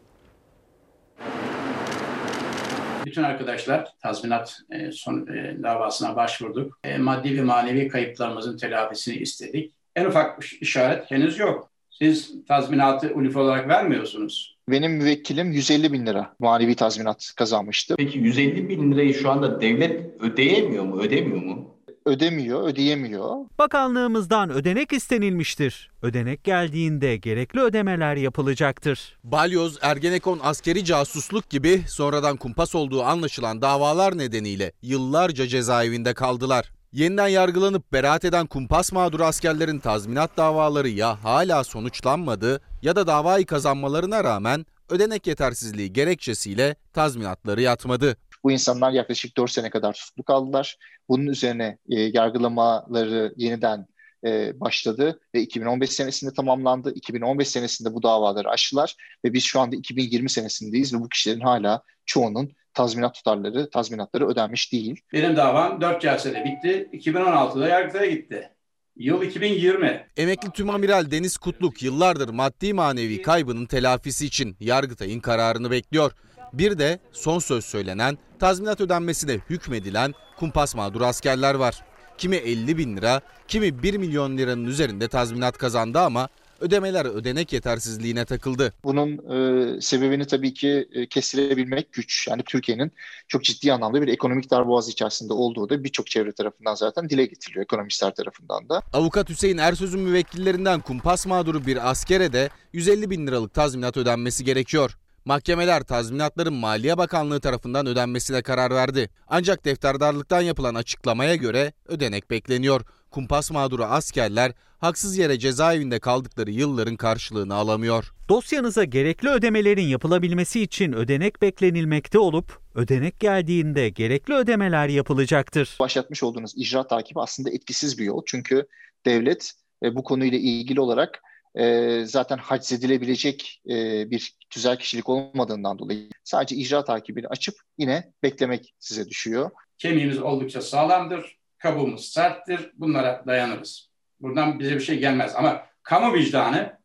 [SPEAKER 40] Bütün arkadaşlar tazminat e, son e, davasına başvurduk. E, maddi ve manevi kayıplarımızın telafisini istedik. En ufak bir işaret henüz yok. Siz tazminatı ULÜF olarak vermiyorsunuz.
[SPEAKER 41] Benim müvekkilim 150 bin lira manevi tazminat kazanmıştı.
[SPEAKER 42] Peki 150 bin lirayı şu anda devlet ödeyemiyor mu, ödemiyor mu?
[SPEAKER 41] Ödemiyor, ödeyemiyor.
[SPEAKER 35] Bakanlığımızdan ödenek istenilmiştir. Ödenek geldiğinde gerekli ödemeler yapılacaktır.
[SPEAKER 43] Balyoz, Ergenekon askeri casusluk gibi sonradan kumpas olduğu anlaşılan davalar nedeniyle yıllarca cezaevinde kaldılar. Yeniden yargılanıp beraat eden kumpas mağduru askerlerin tazminat davaları ya hala sonuçlanmadı ya da davayı kazanmalarına rağmen ödenek yetersizliği gerekçesiyle tazminatları yatmadı.
[SPEAKER 41] Bu insanlar yaklaşık 4 sene kadar tutuklu kaldılar. Bunun üzerine e, yargılamaları yeniden e, başladı ve 2015 senesinde tamamlandı. 2015 senesinde bu davaları açtılar ve biz şu anda 2020 senesindeyiz ve bu kişilerin hala çoğunun tazminat tutarları, tazminatları ödenmiş değil.
[SPEAKER 40] Benim davam 4 celsede bitti. 2016'da yargıtaya gitti. Yıl 2020.
[SPEAKER 43] Emekli Tümamiral Deniz Kutluk yıllardır maddi manevi kaybının telafisi için Yargıtay'ın kararını bekliyor. Bir de son söz söylenen, tazminat ödenmesine hükmedilen kumpas mağduru askerler var. Kimi 50 bin lira, kimi 1 milyon liranın üzerinde tazminat kazandı ama Ödemeler ödenek yetersizliğine takıldı.
[SPEAKER 41] Bunun e, sebebini tabii ki e, kestirebilmek güç. Yani Türkiye'nin çok ciddi anlamda bir ekonomik darboğaz içerisinde olduğu da birçok çevre tarafından zaten dile getiriliyor ekonomistler tarafından da.
[SPEAKER 43] Avukat Hüseyin Ersöz'ün müvekkillerinden kumpas mağduru bir askere de 150 bin liralık tazminat ödenmesi gerekiyor. Mahkemeler tazminatların Maliye Bakanlığı tarafından ödenmesine karar verdi. Ancak defterdarlıktan yapılan açıklamaya göre ödenek bekleniyor. Kumpas mağduru askerler haksız yere cezaevinde kaldıkları yılların karşılığını alamıyor.
[SPEAKER 35] Dosyanıza gerekli ödemelerin yapılabilmesi için ödenek beklenilmekte olup ödenek geldiğinde gerekli ödemeler yapılacaktır.
[SPEAKER 41] Başlatmış olduğunuz icra takibi aslında etkisiz bir yol. Çünkü devlet e, bu konuyla ilgili olarak e, zaten haczedilebilecek e, bir tüzel kişilik olmadığından dolayı sadece icra takibini açıp yine beklemek size düşüyor.
[SPEAKER 40] Kemiğimiz oldukça sağlamdır, kabuğumuz serttir, bunlara dayanırız. Buradan bize bir şey gelmez ama kamu vicdanı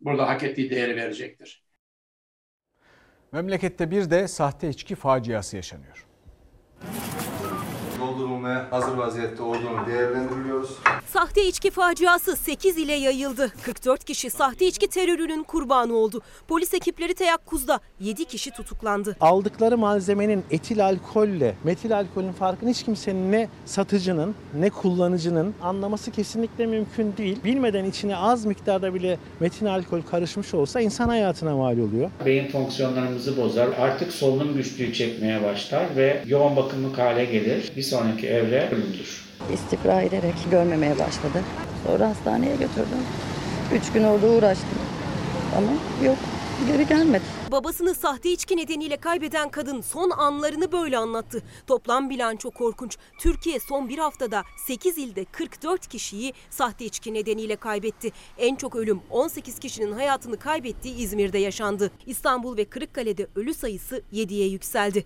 [SPEAKER 40] burada hak ettiği değeri verecektir.
[SPEAKER 1] Memlekette bir de sahte içki faciası yaşanıyor.
[SPEAKER 44] Doldurulmaya hazır vaziyette olduğunu değerlendiriyoruz.
[SPEAKER 45] Sahte içki faciası 8 ile yayıldı. 44 kişi sahte içki terörünün kurbanı oldu. Polis ekipleri teyakkuzda 7 kişi tutuklandı.
[SPEAKER 46] Aldıkları malzemenin etil alkolle metil alkolün farkını hiç kimsenin ne satıcının ne kullanıcının anlaması kesinlikle mümkün değil. Bilmeden içine az miktarda bile metil alkol karışmış olsa insan hayatına mal oluyor.
[SPEAKER 47] Beyin fonksiyonlarımızı bozar. Artık solunum güçlüğü çekmeye başlar ve yoğun bakımlık hale gelir. Bir sonraki evre ölümdür.
[SPEAKER 48] İstifra ederek görmemeye başladı. Sonra hastaneye götürdüm. Üç gün orada uğraştım. Ama yok geri gelmedi.
[SPEAKER 45] Babasını sahte içki nedeniyle kaybeden kadın son anlarını böyle anlattı. Toplam bilanço korkunç. Türkiye son bir haftada 8 ilde 44 kişiyi sahte içki nedeniyle kaybetti. En çok ölüm 18 kişinin hayatını kaybettiği İzmir'de yaşandı. İstanbul ve Kırıkkale'de ölü sayısı 7'ye yükseldi.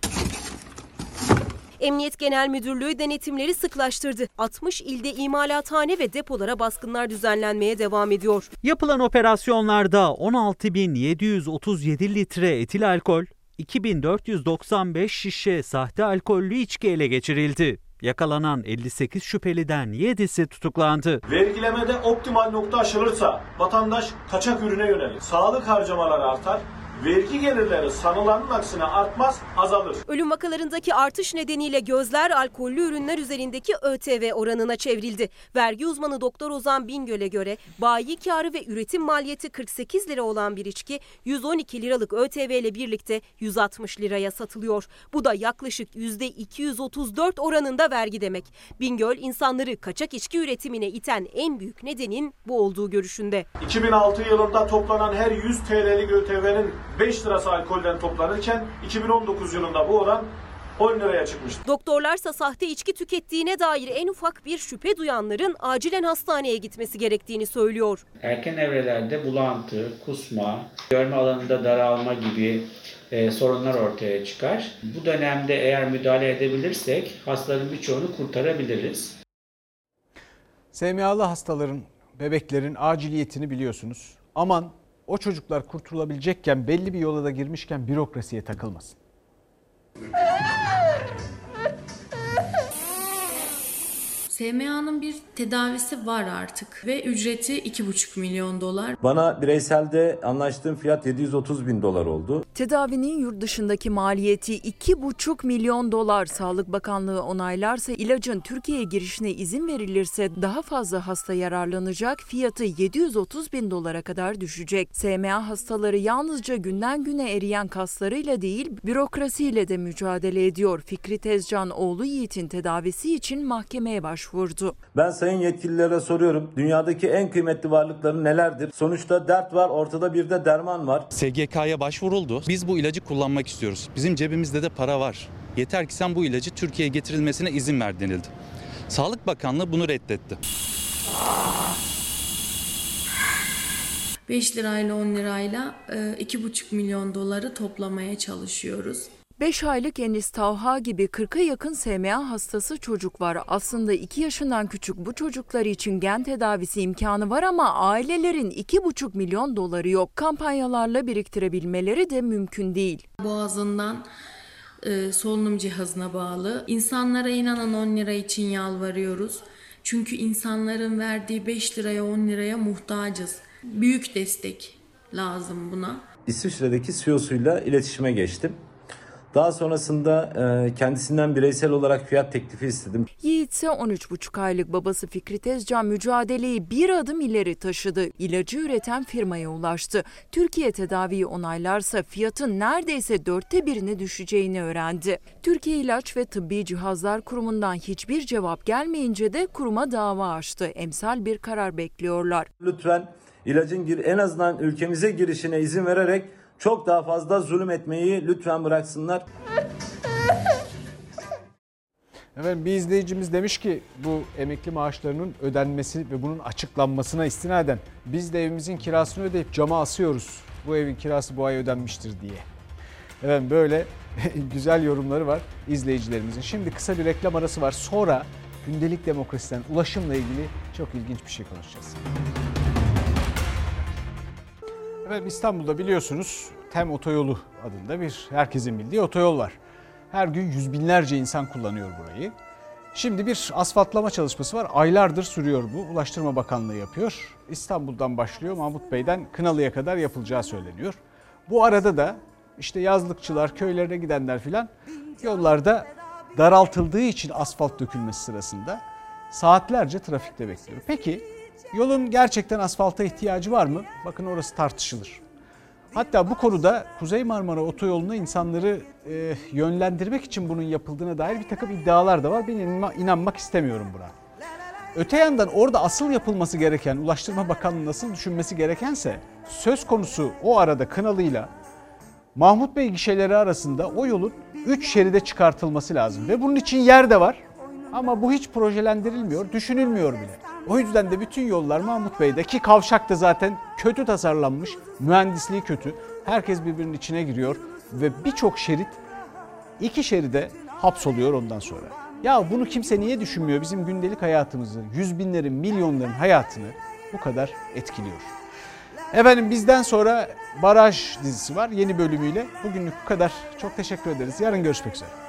[SPEAKER 45] Emniyet Genel Müdürlüğü denetimleri sıklaştırdı. 60 ilde imalathane ve depolara baskınlar düzenlenmeye devam ediyor.
[SPEAKER 35] Yapılan operasyonlarda 16.737 litre etil alkol, 2495 şişe sahte alkollü içki ele geçirildi. Yakalanan 58 şüpheliden 7'si tutuklandı.
[SPEAKER 49] Vergilemede optimal nokta aşılırsa vatandaş kaçak ürüne yönelir. Sağlık harcamaları artar, vergi gelirleri sanılanın aksine artmaz, azalır.
[SPEAKER 45] Ölüm vakalarındaki artış nedeniyle gözler alkollü ürünler üzerindeki ÖTV oranına çevrildi. Vergi uzmanı Doktor Ozan Bingöl'e göre bayi karı ve üretim maliyeti 48 lira olan bir içki 112 liralık ÖTV ile birlikte 160 liraya satılıyor. Bu da yaklaşık %234 oranında vergi demek. Bingöl insanları kaçak içki üretimine iten en büyük nedenin bu olduğu görüşünde.
[SPEAKER 49] 2006 yılında toplanan her 100 TL'lik ÖTV'nin 5 lirası alkolden toplanırken 2019 yılında bu oran 10 liraya çıkmıştı.
[SPEAKER 45] Doktorlarsa sahte içki tükettiğine dair en ufak bir şüphe duyanların acilen hastaneye gitmesi gerektiğini söylüyor.
[SPEAKER 47] Erken evrelerde bulantı, kusma, görme alanında daralma gibi e, sorunlar ortaya çıkar. Bu dönemde eğer müdahale edebilirsek hastaların birçoğunu kurtarabiliriz.
[SPEAKER 1] SMA'lı hastaların, bebeklerin aciliyetini biliyorsunuz. Aman o çocuklar kurtulabilecekken belli bir yola da girmişken bürokrasiye takılmasın.
[SPEAKER 50] SMA'nın bir tedavisi var artık ve ücreti 2,5 milyon dolar.
[SPEAKER 51] Bana bireyselde anlaştığım fiyat 730 bin dolar oldu.
[SPEAKER 52] Tedavinin yurt dışındaki maliyeti 2,5 milyon dolar. Sağlık Bakanlığı onaylarsa ilacın Türkiye'ye girişine izin verilirse daha fazla hasta yararlanacak. Fiyatı 730 bin dolara kadar düşecek. SMA hastaları yalnızca günden güne eriyen kaslarıyla değil bürokrasiyle de mücadele ediyor. Fikri Tezcan oğlu Yiğit'in tedavisi için mahkemeye başvurdu başvurdu.
[SPEAKER 51] Ben sayın yetkililere soruyorum. Dünyadaki en kıymetli varlıkları nelerdir? Sonuçta dert var, ortada bir de derman var.
[SPEAKER 53] SGK'ya başvuruldu. Biz bu ilacı kullanmak istiyoruz. Bizim cebimizde de para var. Yeter ki sen bu ilacı Türkiye'ye getirilmesine izin ver denildi. Sağlık Bakanlığı bunu reddetti.
[SPEAKER 50] 5 lirayla 10 lirayla 2,5 milyon doları toplamaya çalışıyoruz.
[SPEAKER 52] 5 aylık Enis Tavha gibi 40'a yakın SMA hastası çocuk var. Aslında 2 yaşından küçük bu çocuklar için gen tedavisi imkanı var ama ailelerin 2,5 milyon doları yok. Kampanyalarla biriktirebilmeleri de mümkün değil.
[SPEAKER 50] Boğazından e, solunum cihazına bağlı. İnsanlara inanan 10 lira için yalvarıyoruz. Çünkü insanların verdiği 5 liraya 10 liraya muhtacız. büyük destek lazım buna.
[SPEAKER 51] İsviçre'deki CEO'suyla iletişime geçtim. Daha sonrasında e, kendisinden bireysel olarak fiyat teklifi istedim.
[SPEAKER 52] Yiğit ise 13,5 aylık babası Fikri Tezcan mücadeleyi bir adım ileri taşıdı. İlacı üreten firmaya ulaştı. Türkiye tedaviyi onaylarsa fiyatın neredeyse dörtte birine düşeceğini öğrendi. Türkiye İlaç ve Tıbbi Cihazlar Kurumu'ndan hiçbir cevap gelmeyince de kuruma dava açtı. Emsal bir karar bekliyorlar.
[SPEAKER 51] Lütfen ilacın en azından ülkemize girişine izin vererek çok daha fazla zulüm etmeyi lütfen bıraksınlar.
[SPEAKER 1] Efendim bir izleyicimiz demiş ki bu emekli maaşlarının ödenmesi ve bunun açıklanmasına istinaden biz de evimizin kirasını ödeyip cama asıyoruz. Bu evin kirası bu ay ödenmiştir diye. Efendim böyle [LAUGHS] güzel yorumları var izleyicilerimizin. Şimdi kısa bir reklam arası var. Sonra gündelik demokrasiden ulaşımla ilgili çok ilginç bir şey konuşacağız. Efendim İstanbul'da biliyorsunuz Tem Otoyolu adında bir herkesin bildiği otoyol var. Her gün yüz binlerce insan kullanıyor burayı. Şimdi bir asfaltlama çalışması var. Aylardır sürüyor bu. Ulaştırma Bakanlığı yapıyor. İstanbul'dan başlıyor. Mahmut Bey'den Kınalı'ya kadar yapılacağı söyleniyor. Bu arada da işte yazlıkçılar, köylerine gidenler filan yollarda daraltıldığı için asfalt dökülmesi sırasında saatlerce trafikte bekliyor. Peki yolun gerçekten asfalta ihtiyacı var mı? Bakın orası tartışılır. Hatta bu konuda Kuzey Marmara Otoyolu'na insanları e, yönlendirmek için bunun yapıldığına dair bir takım iddialar da var. Ben inanma, inanmak istemiyorum buna. Öte yandan orada asıl yapılması gereken, Ulaştırma Bakanlığı nasıl düşünmesi gerekense söz konusu o arada Kınalı'yla Mahmut Bey gişeleri arasında o yolun 3 şeride çıkartılması lazım. Ve bunun için yer de var. Ama bu hiç projelendirilmiyor, düşünülmüyor bile. O yüzden de bütün yollar Mahmut Bey'de ki kavşak da zaten kötü tasarlanmış, mühendisliği kötü. Herkes birbirinin içine giriyor ve birçok şerit iki şeride hapsoluyor ondan sonra. Ya bunu kimse niye düşünmüyor? Bizim gündelik hayatımızı, yüz binlerin, milyonların hayatını bu kadar etkiliyor. Efendim bizden sonra Baraj dizisi var yeni bölümüyle. Bugünlük bu kadar. Çok teşekkür ederiz. Yarın görüşmek üzere.